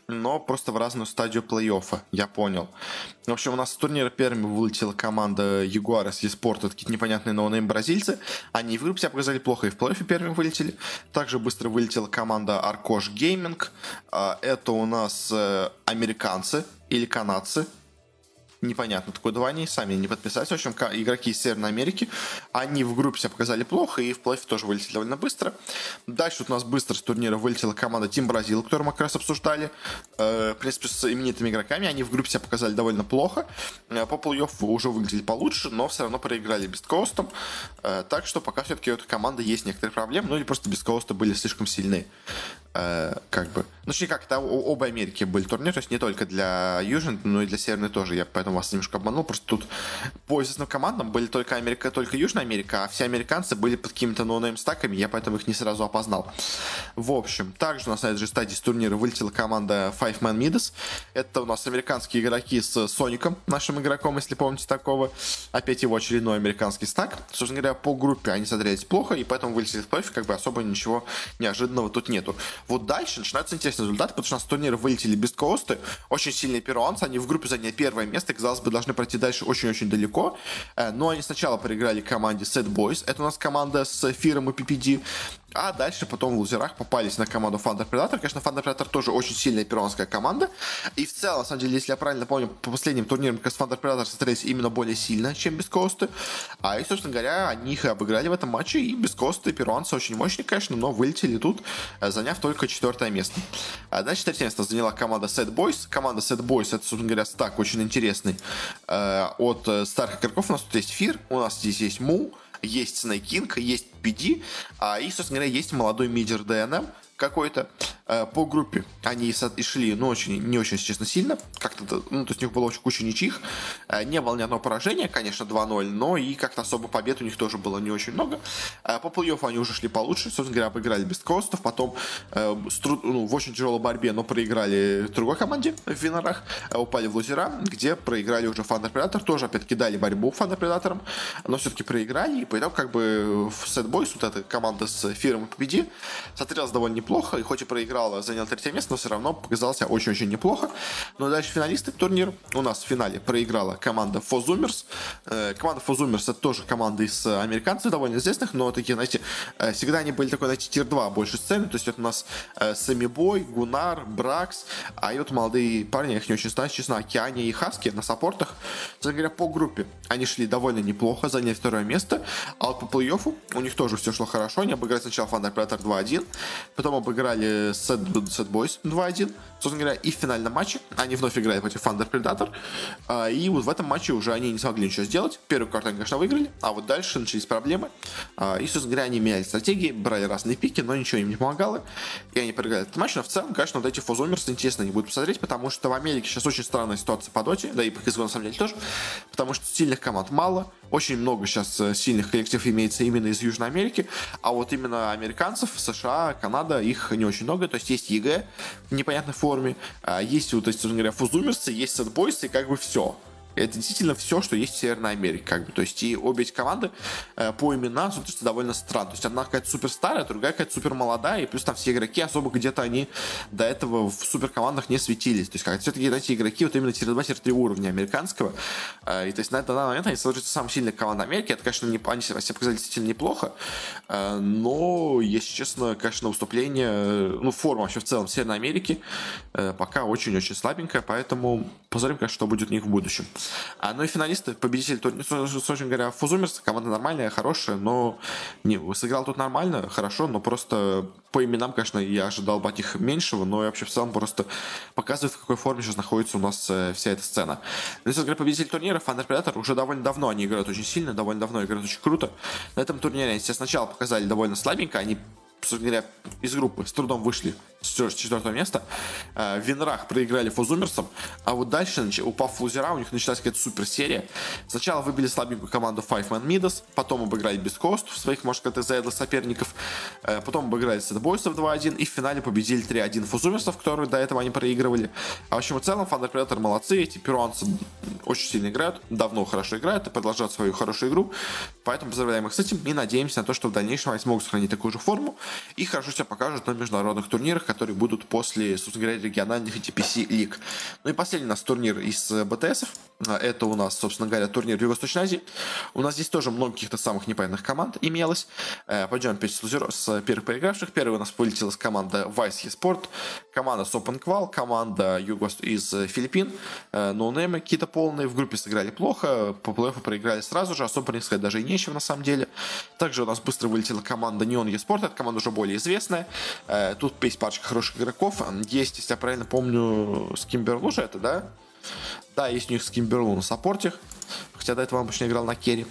но просто в разную стадию плей-оффа, я понял. В общем, у нас с турнира первыми вылетела команда Jaguares Esports, какие-то непонятные no name бразильцы. Они в группе себя показали плохо и в плей-оффе первыми вылетели. Также быстро вылетела команда Arkosh Gaming. А, это у нас э, американцы или канадцы, непонятно такое давание, сами не подписались. В общем, игроки из Северной Америки, они в группе себя показали плохо и в плей тоже вылетели довольно быстро. Дальше у нас быстро с турнира вылетела команда Team Brazil, которую мы как раз обсуждали. Э, в принципе, с именитыми игроками. Они в группе себя показали довольно плохо. Э, по плей-оффу уже выглядели получше, но все равно проиграли Бесткоустом. Э, так что пока все-таки у этой команды есть некоторые проблемы, ну или просто Бесткоусты были слишком сильны. Как бы. Ну, точнее как, это оба Америки были турниры, то есть не только для Южной, но и для Северной тоже. Я поэтому вас немножко обманул. Просто тут по известным командам были только Америка, только Южная Америка, а все американцы были под какими-то no name stack ами, я поэтому их не сразу опознал. В общем, также у нас на этой же стадии с турнира вылетела команда Five Man Midas. Это у нас американские игроки с Соником, нашим игроком, если помните такого. Опять его очередной американский стак. Собственно говоря, по группе они смотрелись плохо, и поэтому вылетели в плей как бы особо ничего неожиданного тут нету. Вот дальше начинаются интересные результаты, потому что у нас с турнира вылетели beastcoast'ы, очень сильные перуанцы, они в группе заняли первое место, казалось бы, должны пройти дальше очень-очень далеко, э, но они сначала проиграли команде Set Boys, это у нас команда с Фиром и PPD, а дальше потом в лузерах попались на команду Thunder Predator. Конечно, Thunder Predator тоже очень сильная перуанская команда. И в целом, на самом деле, если я правильно помню, по последним турнирам как раз Thunder Predator смотрелись именно более сильно, чем Бескосты. А и, собственно говоря, они их обыграли в этом матче. И Бескосты, перуанцы очень мощные, конечно, но вылетели тут, э, заняв только четвертое место. А дальше третье место заняла команда Set Boys. Команда Set Boys, это, собственно говоря, стак очень интересный э, от э, старых игроков. У нас тут есть Фир, у нас здесь есть Му, есть Снайкинг, есть PD, а, и, собственно говоря, есть молодой мидер ДНМ какой-то. Э, по группе они и шли, ну, очень, не очень, честно, сильно. Как-то, ну, то есть у них было очень куча ничьих. Э, не было ни одного поражения, конечно, 2-0, но и как-то особо побед у них тоже было не очень много. Э, по плей-оффу они уже шли получше. Собственно говоря, обыграли без костов. Потом ну, в очень тяжелой борьбе, но проиграли другой команде в Винорах. Упали в лузера, где проиграли уже Thunder Predator. Тоже, опять-таки, дали борьбу Thunder Predator, но все-таки проиграли. И по итогу, как бы, в Boys, вот эта команда с фирмой победи, смотрелась довольно неплохо. И хоть и проиграл занял третье место, но все равно показался очень-очень неплохо. Но дальше финалисты турнира. У нас в финале проиграла команда Фозумерс. Э, команда Фозумерс это тоже команда из американцев, довольно известных, но такие, знаете, э, всегда они были такой, знаете, тир-2 больше сцены. То есть это у нас э, Сэмми Бой, Гунар, Бракс, а и вот молодые парни, я их не очень знаю, честно, Океане и Хаски на саппортах. Кстати говоря, по группе они шли довольно неплохо, заняли второе место. А вот по плей-оффу у них тоже все шло хорошо. Они обыграли сначала Thunder Predator 2-1, потом обыграли с Sad, Boys 2-1, собственно говоря, и в финальном матче они вновь играли против Thunder Predator, а, и вот в этом матче уже они не смогли ничего сделать. Первую карту они, конечно, выиграли, а вот дальше начались проблемы, а, и, собственно говоря, они меняли стратегии, брали разные пики, но ничего им не помогало, и они проиграли этот матч, но в целом, конечно, вот эти 4 Zoomers интересно не будут посмотреть, потому что в Америке сейчас очень странная ситуация по Dota'е, да и по CSGO на самом деле тоже, потому что сильных команд мало, очень много сейчас э, сильных коллективов имеется именно из Южной Америки, а вот именно американцев, США, Канада, их не очень много. То есть есть EG в непонятной форме, а есть, то есть, говоря, фузумерцы, есть сетбойсы, и как бы все это действительно все, что есть в Северной Америке. Как бы. То есть и обе эти команды э, по именам смотрятся довольно странно. То есть одна какая-то супер старая, другая какая-то супер молодая, и плюс там все игроки особо где-то они до этого в супер командах не светились. То есть как все-таки эти игроки вот именно тир 2 тир 3 уровня американского. Э, и то есть на данный момент они смотрятся самой сильной командой Америки. Это, конечно, не, они себя показали действительно неплохо. Э, но, если честно, конечно, выступление, э, ну, форма вообще в целом Северной Америки э, пока очень-очень слабенькая, поэтому посмотрим, конечно, что будет у них в будущем. А, ну и финалисты, победитель турнира, собственно говоря, Фузумерс, команда нормальная, хорошая, но не, сыграл тут нормально, хорошо, но просто по именам, конечно, я ожидал бы от них меньшего, но вообще в целом просто показывает, в какой форме сейчас находится у нас э, вся эта сцена. Ну, если говоря, победитель турнира, Thunder Predator, уже довольно давно они играют очень сильно, довольно давно играют очень круто. На этом турнире они себя сначала показали довольно слабенько, они собственно говоря, из группы с трудом вышли с четвертого места. Э, в Винрах проиграли Фузумерсом, а вот дальше, упав в лузера, у них началась какая-то супер серия. Сначала выбили слабенькую команду Five Man Midas, потом обыграли без кост своих, может, как-то заедлых соперников, э, потом обыграли Сетбойсов 2-1 и в финале победили 3-1 Фузумерсов, которые до этого они проигрывали. А в общем в целом Thunder Predator молодцы, эти перуанцы очень сильно играют, давно хорошо играют и продолжают свою хорошую игру, поэтому поздравляем их с этим и надеемся на то, что в дальнейшем они смогут сохранить такую же форму и хорошо себя покажут на международных турнирах, которые будут после, собственно говоря, региональных TPC лиг. Ну и последний у нас турнир из БТСов. Это у нас, собственно говоря, турнир в Юго-Восточной Азии. У нас здесь тоже много каких-то самых непонятных команд имелось. Э, пойдем опять с, лузер... с первых проигравших. Первая у нас полетела команда Vice eSport, команда Sopen Qual, команда Юго... из Филиппин, э, ноунеймы какие-то полные. В группе сыграли плохо, по плей проиграли сразу же, особо не сказать даже и нечего на самом деле. Также у нас быстро вылетела команда Neon eSport, это команда уже более известная. Э, тут есть парочка хороших игроков. Есть, если я правильно помню, Скимберлу же это, да? Да, есть у них Скимберлу на саппорте. Хотя до этого он обычно играл на керри.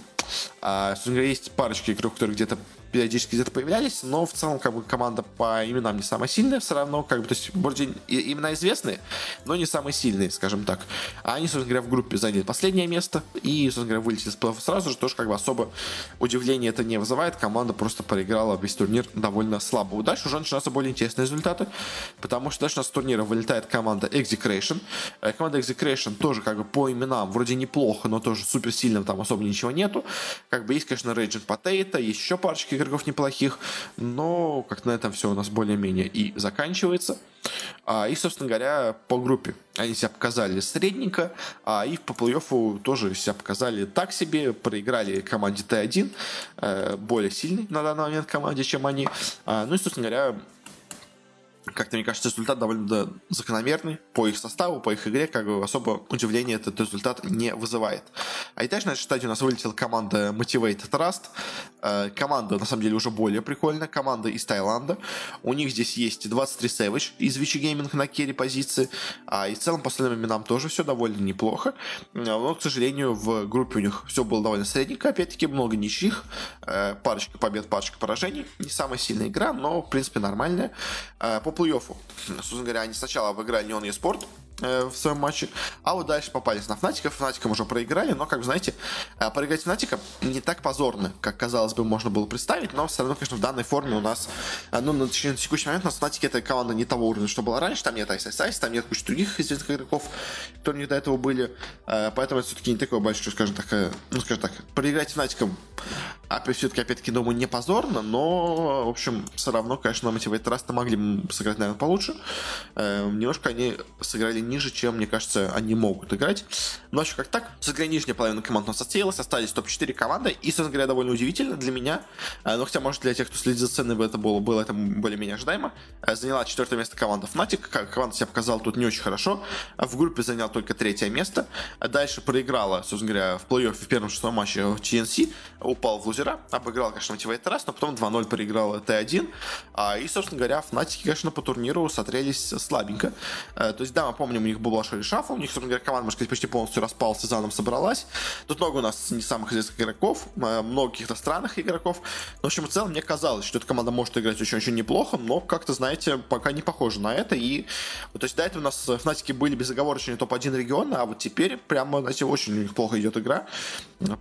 А, есть парочка игроков, которые где-то периодически где-то появлялись, но в целом как бы команда по именам не самая сильная все равно, как бы, то есть вроде имена известные, но не самые сильные, скажем так. А они, собственно говоря, в группе заняли последнее место и, собственно говоря, вылетели с плей сразу же, тоже как бы особо удивления это не вызывает, команда просто проиграла весь турнир довольно слабо. Дальше уже начинаются более интересные результаты, потому что дальше у нас с турнира вылетает команда Execration. Э, команда Execration тоже как бы по именам вроде неплохо, но тоже супер сильным там особо ничего нету. Как бы есть, конечно, Raging Potato, есть еще парочки игроков неплохих, но как на этом все у нас более-менее и заканчивается. А, и, собственно говоря, по группе они себя показали средненько, а и по плей-оффу тоже себя показали так себе, проиграли команде Т1, э, более сильной на данный момент команде, чем они. А, ну и, собственно говоря, как-то, мне кажется, результат довольно закономерный по их составу, по их игре, как бы особо удивления этот результат не вызывает. А и дальше на стадии у нас вылетела команда Motivate Trust. Э, команда, на самом деле, уже более прикольная. Команда из Таиланда. У них здесь есть 23 Savage из Vichy Gaming на керри позиции. А и в целом, по остальным именам тоже все довольно неплохо. Но, к сожалению, в группе у них все было довольно средненько. Опять-таки, много ничьих. Э, парочка побед, парочка поражений. Не самая сильная игра, но, в принципе, нормальная. Э, по плей-оффу. Собственно говоря, они сначала обыграли Neon eSport, Э, в своем матче. А вот дальше попались на Фнатика. Фнатиком уже проиграли, но, как вы знаете, э, проиграть Фнатика не так позорно, как, казалось бы, можно было представить, но все равно, конечно, в данной форме у нас, э, ну, на, текущий момент у нас Фнатики это команда не того уровня, что было раньше, там нет Айс там нет кучи других известных игроков, которые не до этого были, поэтому это все-таки не такое большое, скажем так, ну, скажем так, проиграть Фнатиком а все-таки, опять-таки, думаю, не позорно, но, в общем, все равно, конечно, на Motivate Trust могли сыграть, наверное, получше. немножко они сыграли ниже, чем, мне кажется, они могут играть. Но вообще как так, сыграли нижняя половина команд у нас отсеялась, остались топ-4 команды, и, собственно говоря, довольно удивительно для меня, э, но хотя, может, для тех, кто следит за сценой, это было, было это более-менее ожидаемо, э, заняла четвертое место команда Fnatic, команда себя показала тут не очень хорошо, в группе заняла только третье место, дальше проиграла, собственно говоря, в плей-оффе в первом шестом матче TNC, упал в лузера, обыграл, конечно, Motivate раз, но потом 2-0 проиграла Т1, а, и, собственно говоря, Fnatic, конечно, по турниру смотрелись слабенько, э, то есть, да, мы помним, у них был большой шафл, у них, собственно говоря, команда, можно сказать, почти полностью распалась и заново собралась. Тут много у нас не самых известных игроков, э, много каких-то странных игроков. Но, в общем, в целом, мне казалось, что эта команда может играть очень-очень неплохо, но как-то, знаете, пока не похоже на это. И, то есть, до этого у нас Фнатики были безоговорочные топ-1 региона, а вот теперь прямо, знаете, очень у них плохо идет игра.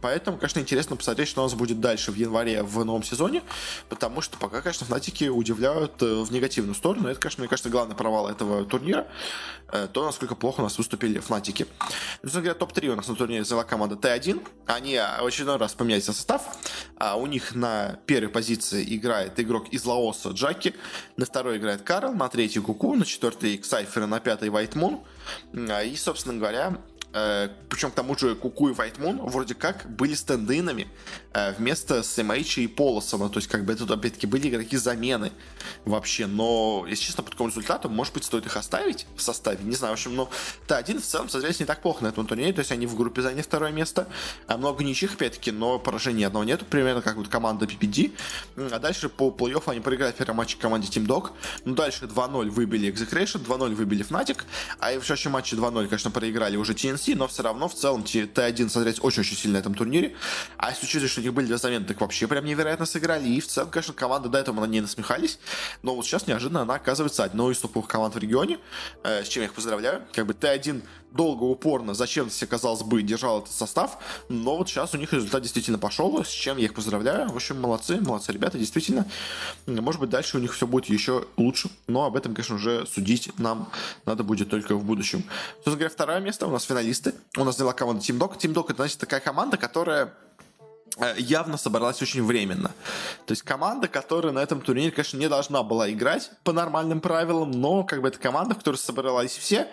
Поэтому, конечно, интересно посмотреть, что у нас будет дальше в январе в новом сезоне, потому что пока, конечно, Фнатики удивляют э, в негативную сторону. Это, конечно, мне кажется, главный провал этого турнира. Э, то, насколько плохо у нас выступили Фнатики. Собственно говоря, топ-3 у нас на турнире взяла команда Т1. Они в очередной раз поменяли состав. А у них на первой позиции играет игрок из Лаоса Джаки. На второй играет Карл. На третьей Куку. На четвертой Ксайфер. На пятой Вайт Мун. И, собственно говоря, Э, причем к тому же Куку и Вайтмун вроде как были стендинами э, вместо SMH и Полосона. То есть, как бы это опять-таки были игроки замены вообще. Но, если честно, по такому результату, может быть, стоит их оставить в составе. Не знаю, в общем, ну, Т1 в целом смотрелись не так плохо на этом турнире. То есть, они в группе заняли второе место. А много ничьих, опять-таки, но поражений одного нету. Примерно как вот команда PPD. А дальше по плей-оффу они проиграли первый матч команде Team Dog. Ну, дальше 2-0 выбили Execration, 2-0 выбили Fnatic. А в следующем матче 2-0, конечно, проиграли уже TNC DNC, но все равно в целом Т1 смотреть очень-очень сильно на этом турнире. А если учитывать, что у них были две замены, так вообще прям невероятно сыграли. И в целом, конечно, команды до этого на ней насмехались. Но вот сейчас неожиданно она оказывается одной из топовых команд в регионе, э, с чем я их поздравляю. Как бы Т1 долго, упорно, зачем-то себе, казалось бы, держал этот состав, но вот сейчас у них результат действительно пошел, с чем я их поздравляю. В общем, молодцы, молодцы ребята, действительно. Может быть, дальше у них все будет еще лучше, но об этом, конечно, уже судить нам надо будет только в будущем. Собственно говоря, второе место у нас финалисты. У нас взяла команда Team Dog. Team Dog это, значит, такая команда, которая явно собралась очень временно. То есть команда, которая на этом турнире, конечно, не должна была играть по нормальным правилам, но как бы это команда, в которой собрались все,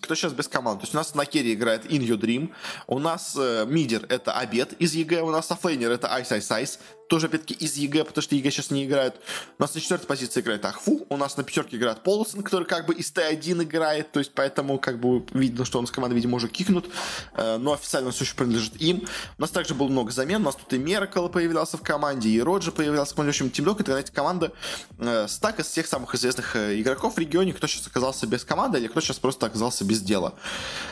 кто сейчас без команд. То есть у нас на керри играет In Your Dream, у нас э, мидер это Abed из EG, у нас оффлейнер это Ice Ice Ice, тоже, опять-таки, из EG, потому что EG сейчас не играет. У нас на четвертой позиции играет Ah Fu, у нас на пятерке играет Poloson, который как бы из Т1 играет, то есть поэтому как бы видно, что он с командой, видимо, уже кикнут, э, но официально все еще принадлежит им. У нас также было много замен, у нас тут и Меркл появлялся в команде, и Роджер появлялся в команде. В общем, Тимдок это, знаете, команда э, стак из всех самых известных э, игроков в регионе, кто сейчас оказался без команды, или кто сейчас просто оказался без дела.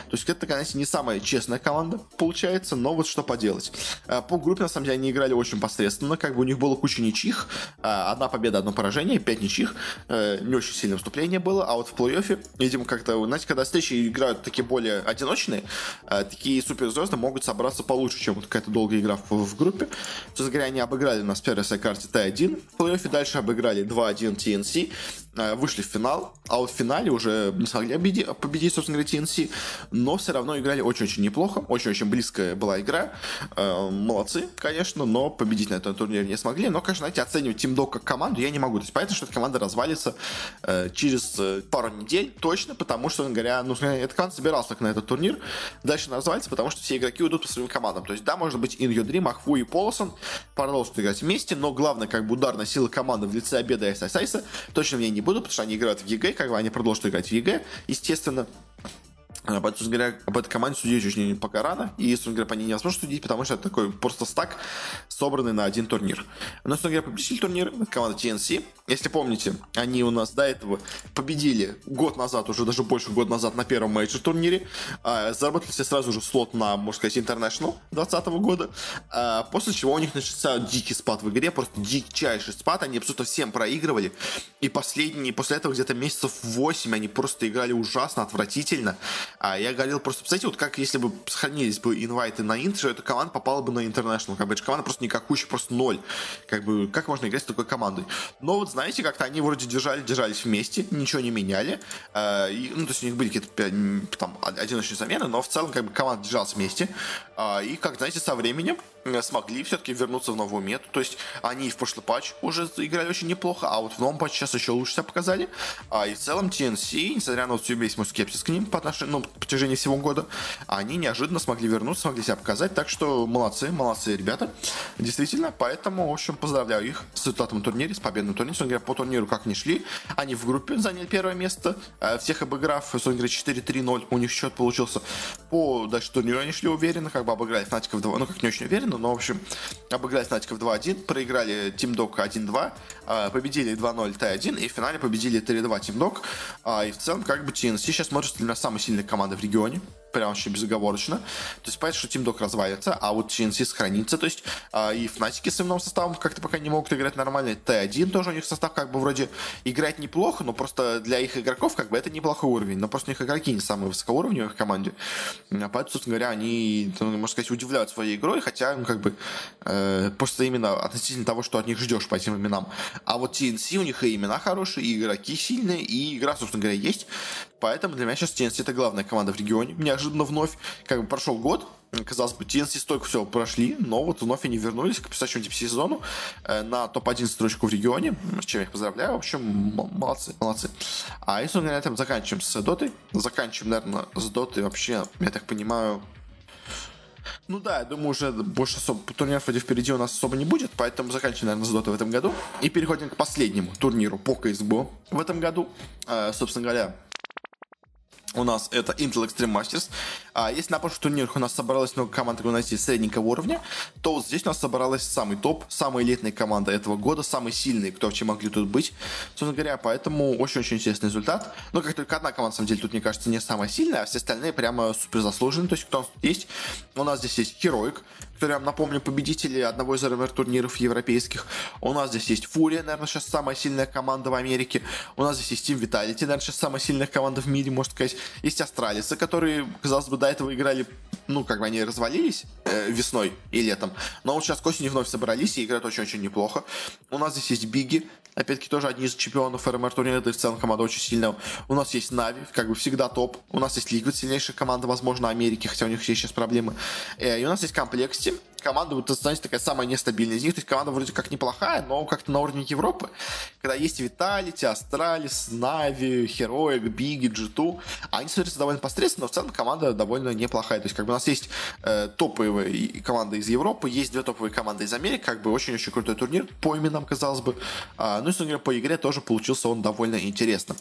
То есть это, конечно, не самая честная команда, получается, но вот что поделать. По группе, на самом деле, они играли очень посредственно, естественно, как бы у них было куча ничьих. А, одна победа, одно поражение, пять ничьих. Э, не очень сильное выступление было. А вот в плей-оффе, видимо, как-то, знаете, когда встречи играют такие более одиночные, э, такие суперзвезды могут собраться получше, чем вот какая-то долгая игра в, группе. Собственно говоря, они обыграли нас в первой своей карте Т1 в плей-оффе, дальше обыграли 2-1 TNC, вышли в финал, а вот в финале уже не смогли победить, победить собственно говоря, TNC, но все равно играли очень-очень неплохо, очень-очень близкая была игра. Э, молодцы, конечно, но победить на этом турнире не смогли. Но, конечно, знаете, оценивать Team Dog как команду я не могу. То есть понятно, что эта команда развалится э, через пару недель точно, потому что, говоря, ну, эта команда собиралась так на этот турнир. Дальше она развалится, потому что все игроки уйдут по своим командам. То есть, да, может быть, In Your Dream, Ahfu и Poloson продолжат играть вместе, но главное, как бы, ударная сила команды в лице Абеда и Айсайсайса точно в ней не будут, потому что они играют в EG, как бы они продолжат играть в EG, естественно. А, поэтому, говоря, об этой команде судить очень пока рано. И, собственно говоря, по ней невозможно судить, потому что это такой просто стак, собранный на один турнир. Но, собственно говоря, победитель турнира — команда TNC. Если помните, они у нас до этого победили год назад, уже даже больше года назад на первом мейджор турнире. А, заработали себе сразу же слот на, можно сказать, International 2020 года. А, после чего у них начался дикий спад в игре, просто дичайший спад. Они абсолютно всем проигрывали. И последние, после этого где-то месяцев 8 они просто играли ужасно, отвратительно. А я говорил просто, представьте, вот как если бы сохранились бы инвайты на Интер, эта команда попала бы на International. Как бы эта команда просто никакущая, просто ноль. Как бы, как можно играть с такой командой? Но вот, знаете, как-то они вроде держали, держались вместе, ничего не меняли. Э, и, ну, то есть у них были какие-то там одиночные замены, но в целом как бы команда держалась вместе. Э, и, как, знаете, со временем Э, смогли все-таки вернуться в новую мету. То есть они в прошлый патч уже играли очень неплохо, а вот в новом патче сейчас еще лучше себя показали. А и в целом TNC, несмотря на вот весь мой скепсис к ним по отношению, ну, по протяжении всего года, они неожиданно смогли вернуться, смогли себя показать. Так что молодцы, молодцы ребята. Действительно, поэтому, в общем, поздравляю их с результатом турнире, с победным турниром. Говоря, по турниру как не шли, они в группе заняли первое место, э, всех обыграв, собственно говоря, 4-3-0 у них счет получился. По дальше турниру они шли уверенно, как бы обыграли Фнатиков 2, ну как не очень уверенно, но, в общем, обыграли Фнатиков 2-1, проиграли Team Dog 1-2, а, победили 2-0 Т1 и в финале победили 3-2 Team Dog. А, и в целом, как бы TNC сейчас смотрится для меня самой сильной команды в регионе прям вообще безоговорочно. То есть понятно, что Team Dog развалится, а вот TNC сохранится. То есть э, и Фнатики с иным составом как-то пока не могут играть нормально. Т1 тоже у них состав как бы вроде играть неплохо, но просто для их игроков как бы это неплохой уровень. Но просто у них игроки не самые высокоуровневые в команде. А поэтому, собственно говоря, они, ну, можно сказать, удивляют своей игрой, хотя, ну, как бы, э, просто именно относительно того, что от них ждешь по этим именам. А вот TNC у них и имена хорошие, и игроки сильные, и игра, собственно говоря, есть. Поэтому для меня сейчас TNC это главная команда в регионе. Неожиданно вновь, как бы прошел год, казалось бы, TNC столько все прошли, но вот вновь они вернулись к предстоящему типа сезону э, на топ-1 строчку в регионе, с чем я их поздравляю. В общем, молодцы, молодцы. А если на этом заканчиваем с дотой, заканчиваем, наверное, с дотой вообще, я так понимаю, ну да, я думаю, уже больше особо турниров вроде впереди у нас особо не будет, поэтому заканчиваем, наверное, с Дотой в этом году. И переходим к последнему турниру по CSGO в этом году. Э, собственно говоря, у нас это Intel Extreme Masters. А если на прошлых турнирах у нас собралось много команд носителей среднего уровня, то вот здесь у нас собралась самый топ, самая элитная команда этого года, самые сильные, кто вообще могли тут быть. Собственно говоря, поэтому очень-очень интересный результат. Но как только одна команда, на самом деле, тут, мне кажется, не самая сильная, а все остальные прямо супер заслуженные. То есть, кто у нас тут есть? У нас здесь есть Heroic, который, я напомню, победители одного из РМР турниров европейских. У нас здесь есть Фурия, наверное, сейчас самая сильная команда в Америке. У нас здесь есть Team Vitality, наверное, сейчас самая сильная команда в мире, можно сказать. Есть Астралисы, которые, казалось бы, до этого играли ну, как бы они развалились э, весной и летом, но вот сейчас к осени вновь собрались и играют очень-очень неплохо. У нас здесь есть Биги, опять-таки тоже одни из чемпионов РМР турнира, да и в целом команда очень сильная. У нас есть Нави, как бы всегда топ. У нас есть Liquid, сильнейшая команда, возможно, Америки, хотя у них есть сейчас проблемы. Э, и у нас есть Complexity, команда, вот, знаете, такая самая нестабильная из них. То есть команда вроде как неплохая, но как-то на уровне Европы. Когда есть Vitality, Astralis, Navi, Heroic, Big, G2, они смотрятся довольно посредственно, но в целом команда довольно неплохая. То есть как бы у нас есть э, топовые команды из Европы, есть две топовые команды из Америки, как бы очень-очень крутой турнир по именам, казалось бы. А, ну и, собственно по игре тоже получился он довольно интересным.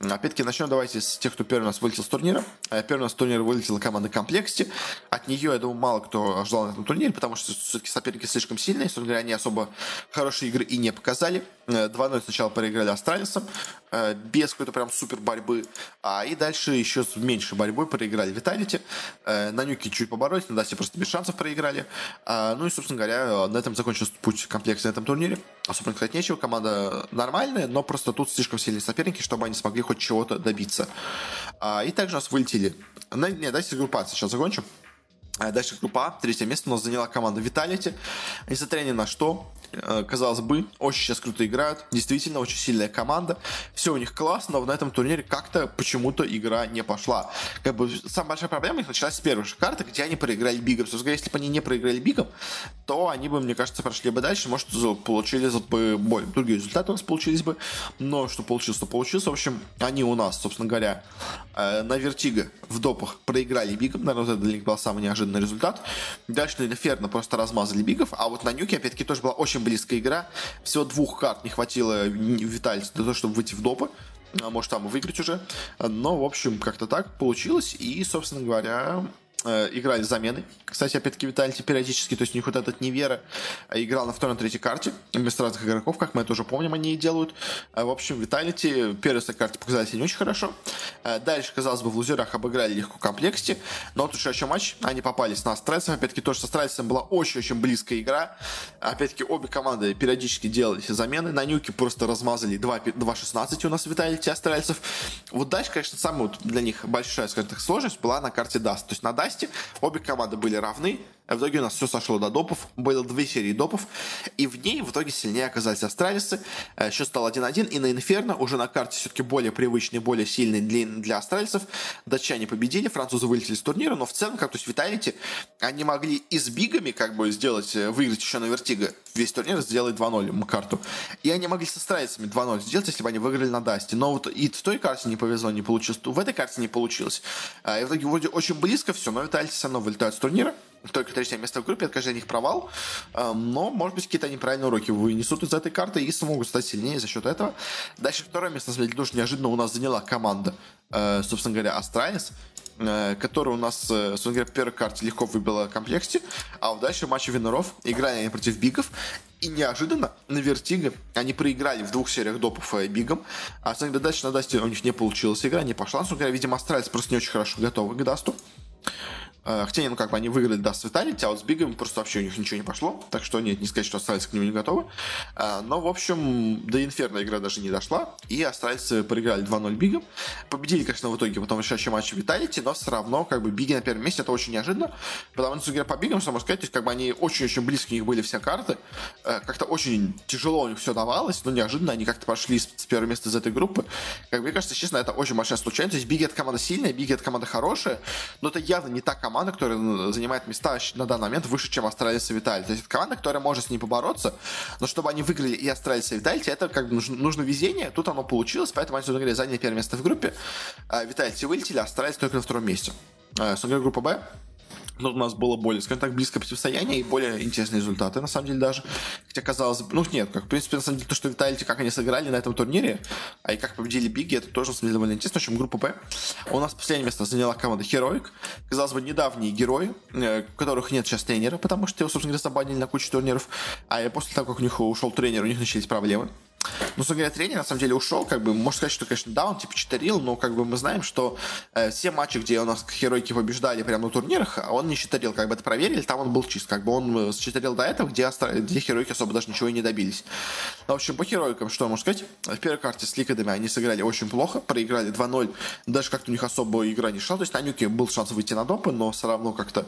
Опять-таки, начнем давайте с тех, кто первый у нас вылетел с турнира. Э, первый у нас с турнира вылетела команда Complexity. От нее, я думаю, мало кто ожидал на этом турнире, потому что все-таки соперники слишком сильные. Собственно говоря, они особо хорошие игры и не показали. 2-0 э, сначала проиграли Астралисом, э, без какой-то прям супер борьбы. А и дальше еще с меньшей борьбой проиграли Виталити. Э, на Нюке чуть поборолись, на Дасе просто без шансов проиграли. А, ну и, собственно говоря, на этом закончился путь комплекса на этом турнире. Особенно сказать нечего. Команда нормальная, но просто тут слишком сильные соперники, чтобы они смогли хоть чего-то добиться. А, и также у нас вылетели. Не, давайте с группацией сейчас закончим. А дальше группа А, третье место у нас заняла команда Vitality. Несмотря ни на что, э, казалось бы, очень сейчас круто играют. Действительно, очень сильная команда. Все у них классно, но на этом турнире как-то почему-то игра не пошла. Как бы самая большая проблема их началась с первой же карты, где они проиграли Бигом. Собственно, если бы они не проиграли Бигом, то они бы, мне кажется, прошли бы дальше. Может, получили бы более другие результаты у нас получились бы. Но что получилось, то получилось. В общем, они у нас, собственно говоря, э, на Вертиго в допах проиграли Бигом. Наверное, это для них был самый неожиданный неожиданный результат. Дальше Инферно просто размазали бигов, а вот на Нюке, опять-таки, тоже была очень близкая игра. Всего двух карт не хватило Витальцу для того, чтобы выйти в допы а может там и выиграть уже. Но, в общем, как-то так получилось. И, собственно говоря, э, играли замены. Кстати, опять-таки, Виталити периодически, то есть у них вот этот Невера э, играл на второй, на третьей карте вместо разных игроков, как мы это уже помним, они и делают. Э, в общем, Vitality первые карты показали себя не очень хорошо. Э, дальше, казалось бы, в лузерах обыграли легко Complexity, но тут еще матч, они попались на Астралисов, опять-таки, тоже с Астралисом была очень-очень близкая игра. Опять-таки, обе команды периодически делали замены. На Нюке просто размазали 2-16 у нас Vitality Астральцев. Вот дальше, конечно, самая вот для них большая, скажем так, сложность была на карте Dust. То есть на Dust части. Обе команды были равны. В итоге у нас все сошло до допов. Было две серии допов. И в ней в итоге сильнее оказались австралийцы. Э, Счет стал 1-1. И на Инферно уже на карте все-таки более привычный, более сильный для, для австралийцев. Датчане победили, французы вылетели с турнира. Но в целом, как то есть Виталити, они могли и с бигами как бы сделать, э, выиграть еще на Вертиго весь турнир, сделать 2-0 карту. И они могли с австралийцами 2-0 сделать, если бы они выиграли на Дасте. Но вот и в той карте не повезло, не получилось. В этой карте не получилось. Э, и в итоге вроде очень близко все, но Vitality все равно вылетают с турнира только третье место в группе, это, конечно, для них провал, эм, но, может быть, какие-то они правильные уроки вынесут из этой карты и смогут стать сильнее за счет этого. Дальше второе место, на самом деле, тоже неожиданно у нас заняла команда, э, собственно говоря, Astralis, э, которая у нас, э, собственно говоря, в первой карте легко выбила Complexity, а вот дальше в матче виннеров. Играли они против Бигов, и неожиданно на Вертиго они проиграли в двух сериях допов Бигом, а, собственно говоря, дальше на Дасте у них не получилась игра, не пошла, собственно говоря, видимо, Astralis просто не очень хорошо готовы к Дасту. Э, хотя, ну, как бы они выиграли Dust Vitality, а вот с Бигами просто вообще у них ничего не пошло. Так что нет, не сказать, что Astralis к нему не готовы. Э, но, в общем, до Инферно игра даже не дошла. И астралийцы проиграли 2-0 Бигом. Победили, конечно, в итоге потом решающий матч Vitality, но все равно, как бы, Биги на первом месте, это очень неожиданно. Потому что, игра по Бигам, что можно сказать, то есть, как бы, они очень-очень близко у них были все карты. Э, как-то очень тяжело у них все давалось, но неожиданно они как-то пошли с, с первого места из этой группы. Как мне кажется, честно, это очень большая случайность. Есть, Биги это команда сильная, Биги это команда хорошая, но это явно не та команда, которая ну, занимает места на данный момент выше, чем Astralis и Vitality. То есть это команда, которая может с ней побороться, но чтобы они выиграли и Astralis и Vitality, это как бы нужно, нужно везение. Тут оно получилось, поэтому они, заняли первое место в группе. Vitality вылетели, а Astralis только на втором месте. Собственно группа Б но у нас было более, скажем так, близкое противостояние и более интересные результаты, на самом деле, даже. Хотя, казалось бы, ну, нет, как, в принципе, на самом деле, то, что Виталити, как они сыграли на этом турнире, а и как победили Биги, это тоже, на самом деле, довольно интересно. В общем, группа Б. У нас последнее место заняла команда Heroic. Казалось бы, недавние герои, э, у которых нет сейчас тренера, потому что его, собственно говоря, забанили на кучу турниров. А после того, как у них ушел тренер, у них начались проблемы. Ну, собственно говоря, тренер на самом деле ушел, как бы, можно сказать, что, конечно, да, он типа читерил, но как бы мы знаем, что э, все матчи, где у нас херойки побеждали прямо на турнирах, он не читерил, как бы это проверили, там он был чист, как бы он э, читерил до этого, где, где херойки особо даже ничего и не добились. Ну, в общем, по херойкам, что можно сказать, в первой карте с Ликадами они сыграли очень плохо, проиграли 2-0, даже как-то у них особо игра не шла, то есть на Нюке был шанс выйти на допы, но все равно как-то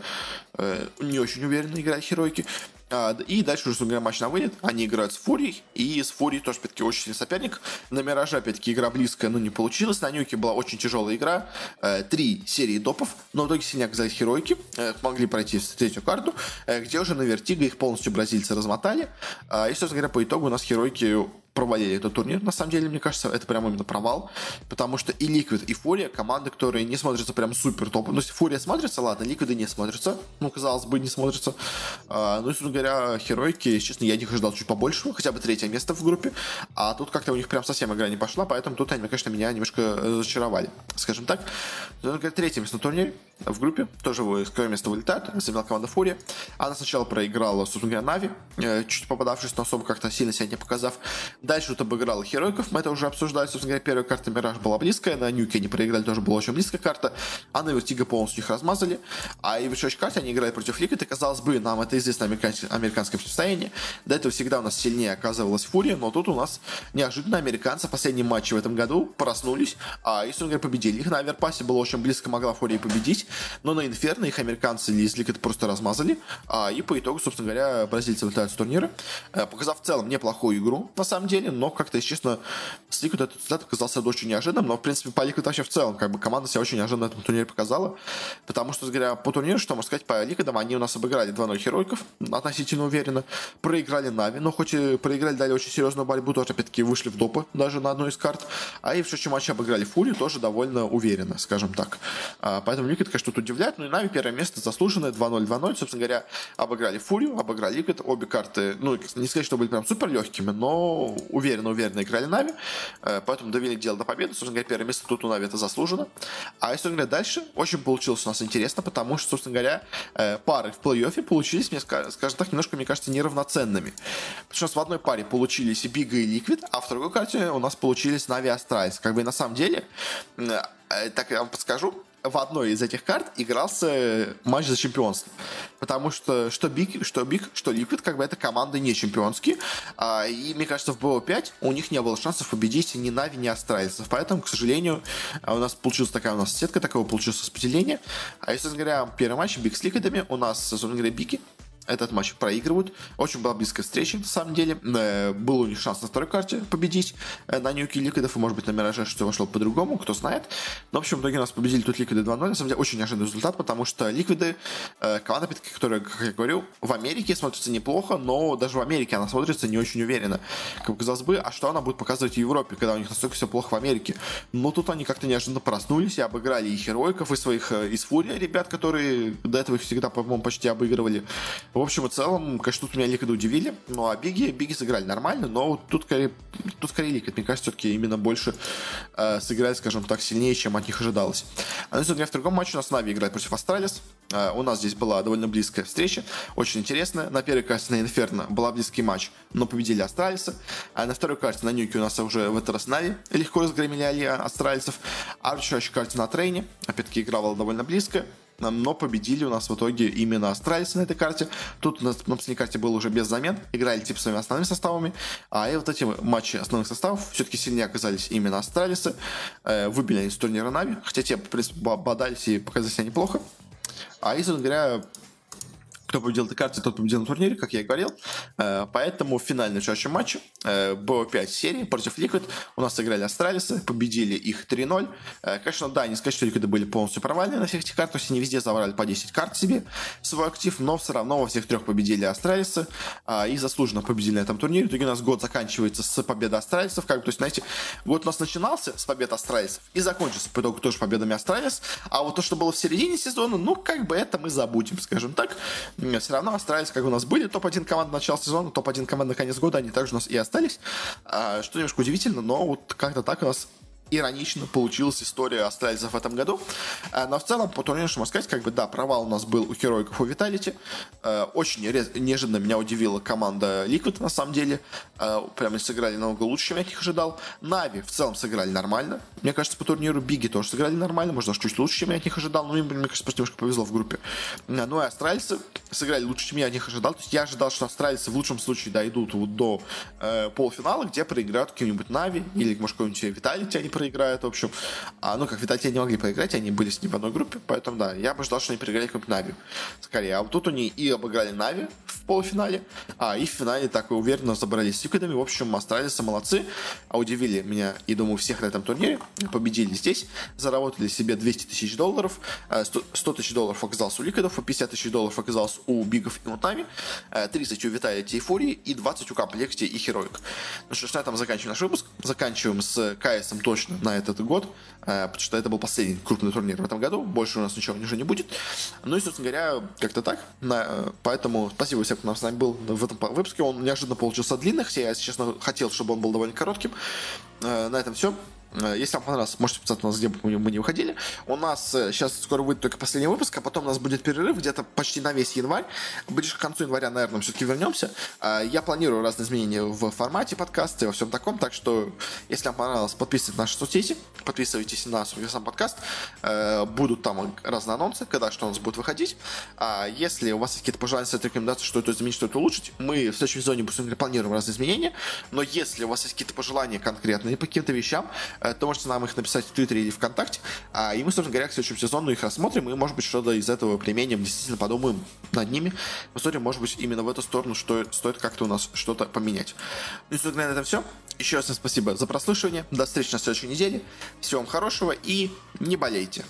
э, не очень уверенно играли херойки. А, и дальше уже, собственно матч на вылет. Они играют с Фурией. И с Фурией тоже, опять-таки, очень сильный соперник. На Мираже, опять-таки, игра близкая, но не получилось. На Нюке была очень тяжелая игра. Э, три серии допов. Но в итоге сильнее оказались Херойки. Э, могли пройти в третью карту, э, где уже на Вертиго их полностью бразильцы размотали. А, и, собственно говоря, по итогу у нас Херойки провалили этот турнир. На самом деле, мне кажется, это прям именно провал. Потому что и Liquid, и Фурия команды, которые не смотрятся прям супер топ. Ну, если Фурия смотрится, ладно, Liquid не смотрится. Ну, казалось бы, не смотрится. А, ну, собственно говоря, Херойки, честно, я них ожидал чуть побольше, хотя бы третье место в группе. А тут как-то у них прям совсем игра не пошла, поэтому тут они, конечно, меня немножко разочаровали. Скажем так. Третье место на турнире в группе. Тоже с первое место вылетает. Заняла команда FURIA. Она сначала проиграла, собственно говоря, Нави, э, чуть попадавшись, но особо как-то сильно себя не показав. Дальше тут обыграл Херойков, мы это уже обсуждали, собственно говоря, первая карта Мираж была близкая, на Нюке они проиграли, тоже была очень близкая карта, а на Вертиго полностью их размазали, а и в следующей карте они играли против Liquid, и казалось бы, нам это известно американское, американское до этого всегда у нас сильнее оказывалась Фурия, но тут у нас неожиданно американцы в последнем матче в этом году проснулись, а и, собственно говоря, победили. Их на Аверпасе было очень близко, могла Фурия победить, но на Инферно их американцы из Ликвид просто размазали, а, и по итогу, собственно говоря, бразильцы вылетают с турнира, э, показав в целом неплохую игру, на самом деле, но как-то, если честно, с Liquid этот результат оказался очень неожиданным, но, в принципе, по Liquid вообще в целом, как бы команда себя очень неожиданно на этом турнире показала, потому что, говоря, по турниру, что можно сказать, по Liquid они у нас обыграли 2-0 Херойков, относительно уверенно, проиграли Нави, но хоть и проиграли, дали очень серьезную борьбу, тоже, опять-таки, вышли в допы даже на одной из карт, а и в следующем матче обыграли Фури тоже довольно уверенно, скажем так. А, поэтому Liquid, конечно, тут удивляет, но и Нави первое место заслуженное, 2-0, 2-0, собственно говоря, обыграли Фурию, обыграли Liquid, обе карты, ну, не сказать, что были прям супер легкими, но уверенно, уверенно играли Нави, э, поэтому довели дело до победы. Собственно говоря, первое место тут у Нави это заслужено. А если говоря, дальше очень получилось у нас интересно, потому что, собственно говоря, э, пары в плей-оффе получились, мне скажем так, немножко, мне кажется, неравноценными. Потому что в одной паре получились Бига и Liquid, а в другой карте у нас получились Нави Astralis. Как бы на самом деле, э, так я вам подскажу, в одной из этих карт игрался матч за чемпионство. Потому что что BIG, что BIG, что Liquid, как бы это команды не чемпионские. А, и мне кажется, в BO5 у них не было шансов победить ни Нави, ни Астральцев. Поэтому, к сожалению, у нас получилась такая у нас сетка, такого получилось распределение. А если говоря, первый матч BIG с Ликвидами, у нас, собственно говоря, Биги этот матч проигрывают. Очень была близкая встреча, на самом деле. Э, был у них шанс на второй карте победить э, на Нюке Ликвидов, и, может быть, на Мираже что пошло по-другому, кто знает. Но, в общем, в итоге у нас победили тут Ликвиды 2-0. На самом деле, очень неожиданный результат, потому что Ликвиды, э, команда, которая, как я говорю, в Америке смотрится неплохо, но даже в Америке она смотрится не очень уверенно. Как казалось бы, а что она будет показывать в Европе, когда у них настолько все плохо в Америке? Но тут они как-то неожиданно проснулись и обыграли и Херойков, и своих из FURIA ребят, которые до этого их всегда, по-моему, почти обыгрывали. В общем и целом, конечно, тут меня Ликвиды удивили. Ну, а Биги, Биги сыграли нормально, но тут скорее, тут скорее Liquid. Мне кажется, все-таки именно больше э, сыграли, скажем так, сильнее, чем от них ожидалось. А ну, в другом матче у нас Нави играет против Astralis. Э, у нас здесь была довольно близкая встреча, очень интересная. На первой карте на Инферно была близкий матч, но победили Астралиса. А на второй карте на Нюке у нас уже в этот раз Нави легко разгромили Астралисов. А в следующей карте на Трейне, опять-таки, игра была довольно близкая но победили у нас в итоге именно астралийцы на этой карте. Тут у нас на последней карте было уже без замен, играли типа своими основными составами, а и вот эти матчи основных составов все-таки сильнее оказались именно астралийцы, э, выбили они с турнира Нави, хотя те, в принципе, бодались и показали себя неплохо. А и, говоря, кто победил этой карте, тот победил на турнире, как я и говорил. Э, поэтому в финальном следующем матче э, BO5 серии против Liquid у нас сыграли Астралисы, победили их 3-0. Э, конечно, да, не сказать, что Liquid были полностью провальны на всех этих картах, то есть они везде забрали по 10 карт себе свой актив, но все равно во всех трех победили Астралисы и заслуженно победили на этом турнире. В итоге у нас год заканчивается с победы Астралисов, как то есть, знаете, год у нас начинался с побед Астралисов и закончился по итогу тоже победами Астралис, а вот то, что было в середине сезона, ну, как бы это мы забудем, скажем так все равно остались, как у нас были топ-1 команды начала сезона, топ-1 команды на конец года, они также у нас и остались. А, что немножко удивительно, но вот как-то так у нас иронично получилась история астральцев в этом году. Э, но в целом, по турниру, что можно сказать, как бы, да, провал у нас был у Херойков у Виталити. Очень неожиданно меня удивила команда Liquid, на самом деле. Э, прямо сыграли намного лучше, чем я их ожидал. Нави в целом сыграли нормально. Мне кажется, по турниру Биги тоже сыграли нормально, может, даже чуть лучше, чем я от них ожидал. Но им, мне кажется, просто немножко повезло в группе. Ну и астральцы сыграли лучше, чем я от них ожидал. То есть я ожидал, что астралийцы в лучшем случае дойдут вот до э, полуфинала, где проиграют каким-нибудь Navi или, может, какой-нибудь Vitality они проиграют, в общем. А, ну, как Vitality не могли проиграть, они были с ним в одной группе, поэтому, да, я бы ждал, что они проиграли какой-нибудь Navi. Скорее. А вот тут они и обыграли Navi в полуфинале, а и в финале так уверенно разобрались с Ликвидами. В общем, астралийцы молодцы, а удивили меня и, думаю, всех на этом турнире. Победили здесь, заработали себе 200 тысяч долларов, 100 э, тысяч долларов оказалось у Ликвидов, 50 тысяч долларов оказалось у Бигов и Мутами, 30 у Виталити и и 20 у Комплекте и Хероик. Ну что ж, на этом заканчиваем наш выпуск. Заканчиваем с КСом точно на этот год, э, потому что это был последний крупный турнир в этом году. Больше у нас ничего уже не будет. Ну и, собственно говоря, как-то так. Э, поэтому спасибо всем, кто с нами был в этом выпуске. Он неожиданно получился длинный, хотя я, если честно, хотел, чтобы он был довольно коротким. На этом все. Э, если вам понравилось, можете подписаться на нас, где бы мы не выходили. У нас сейчас э, скоро выйдет только последний выпуск, а потом у нас будет перерыв где-то почти на весь январь. Ближе к концу января, наверное, все-таки вернемся. Э, я планирую разные изменения в формате подкаста и во всем таком, так что, если вам понравилось, подписывайтесь на наши соцсети, подписывайтесь на сам подкаст. Будут там разные анонсы, когда что у нас будет выходить. А если у вас есть какие-то пожелания, рекомендации, что это изменить, что это улучшить, мы в следующем сезоне планируем разные изменения. Но если у вас есть какие-то пожелания конкретные по каким-то вещам, то можете нам их написать в Твиттере или ВКонтакте, а, и мы, собственно говоря, к следующему сезону их рассмотрим, и, может быть, что-то из этого применим, действительно подумаем над ними, посмотрим, может быть, именно в эту сторону, что стоит как-то у нас что-то поменять. Ну и, собственно, на этом все. Еще раз всем спасибо за прослушивание. До встречи на следующей неделе. Всего вам хорошего и не болейте.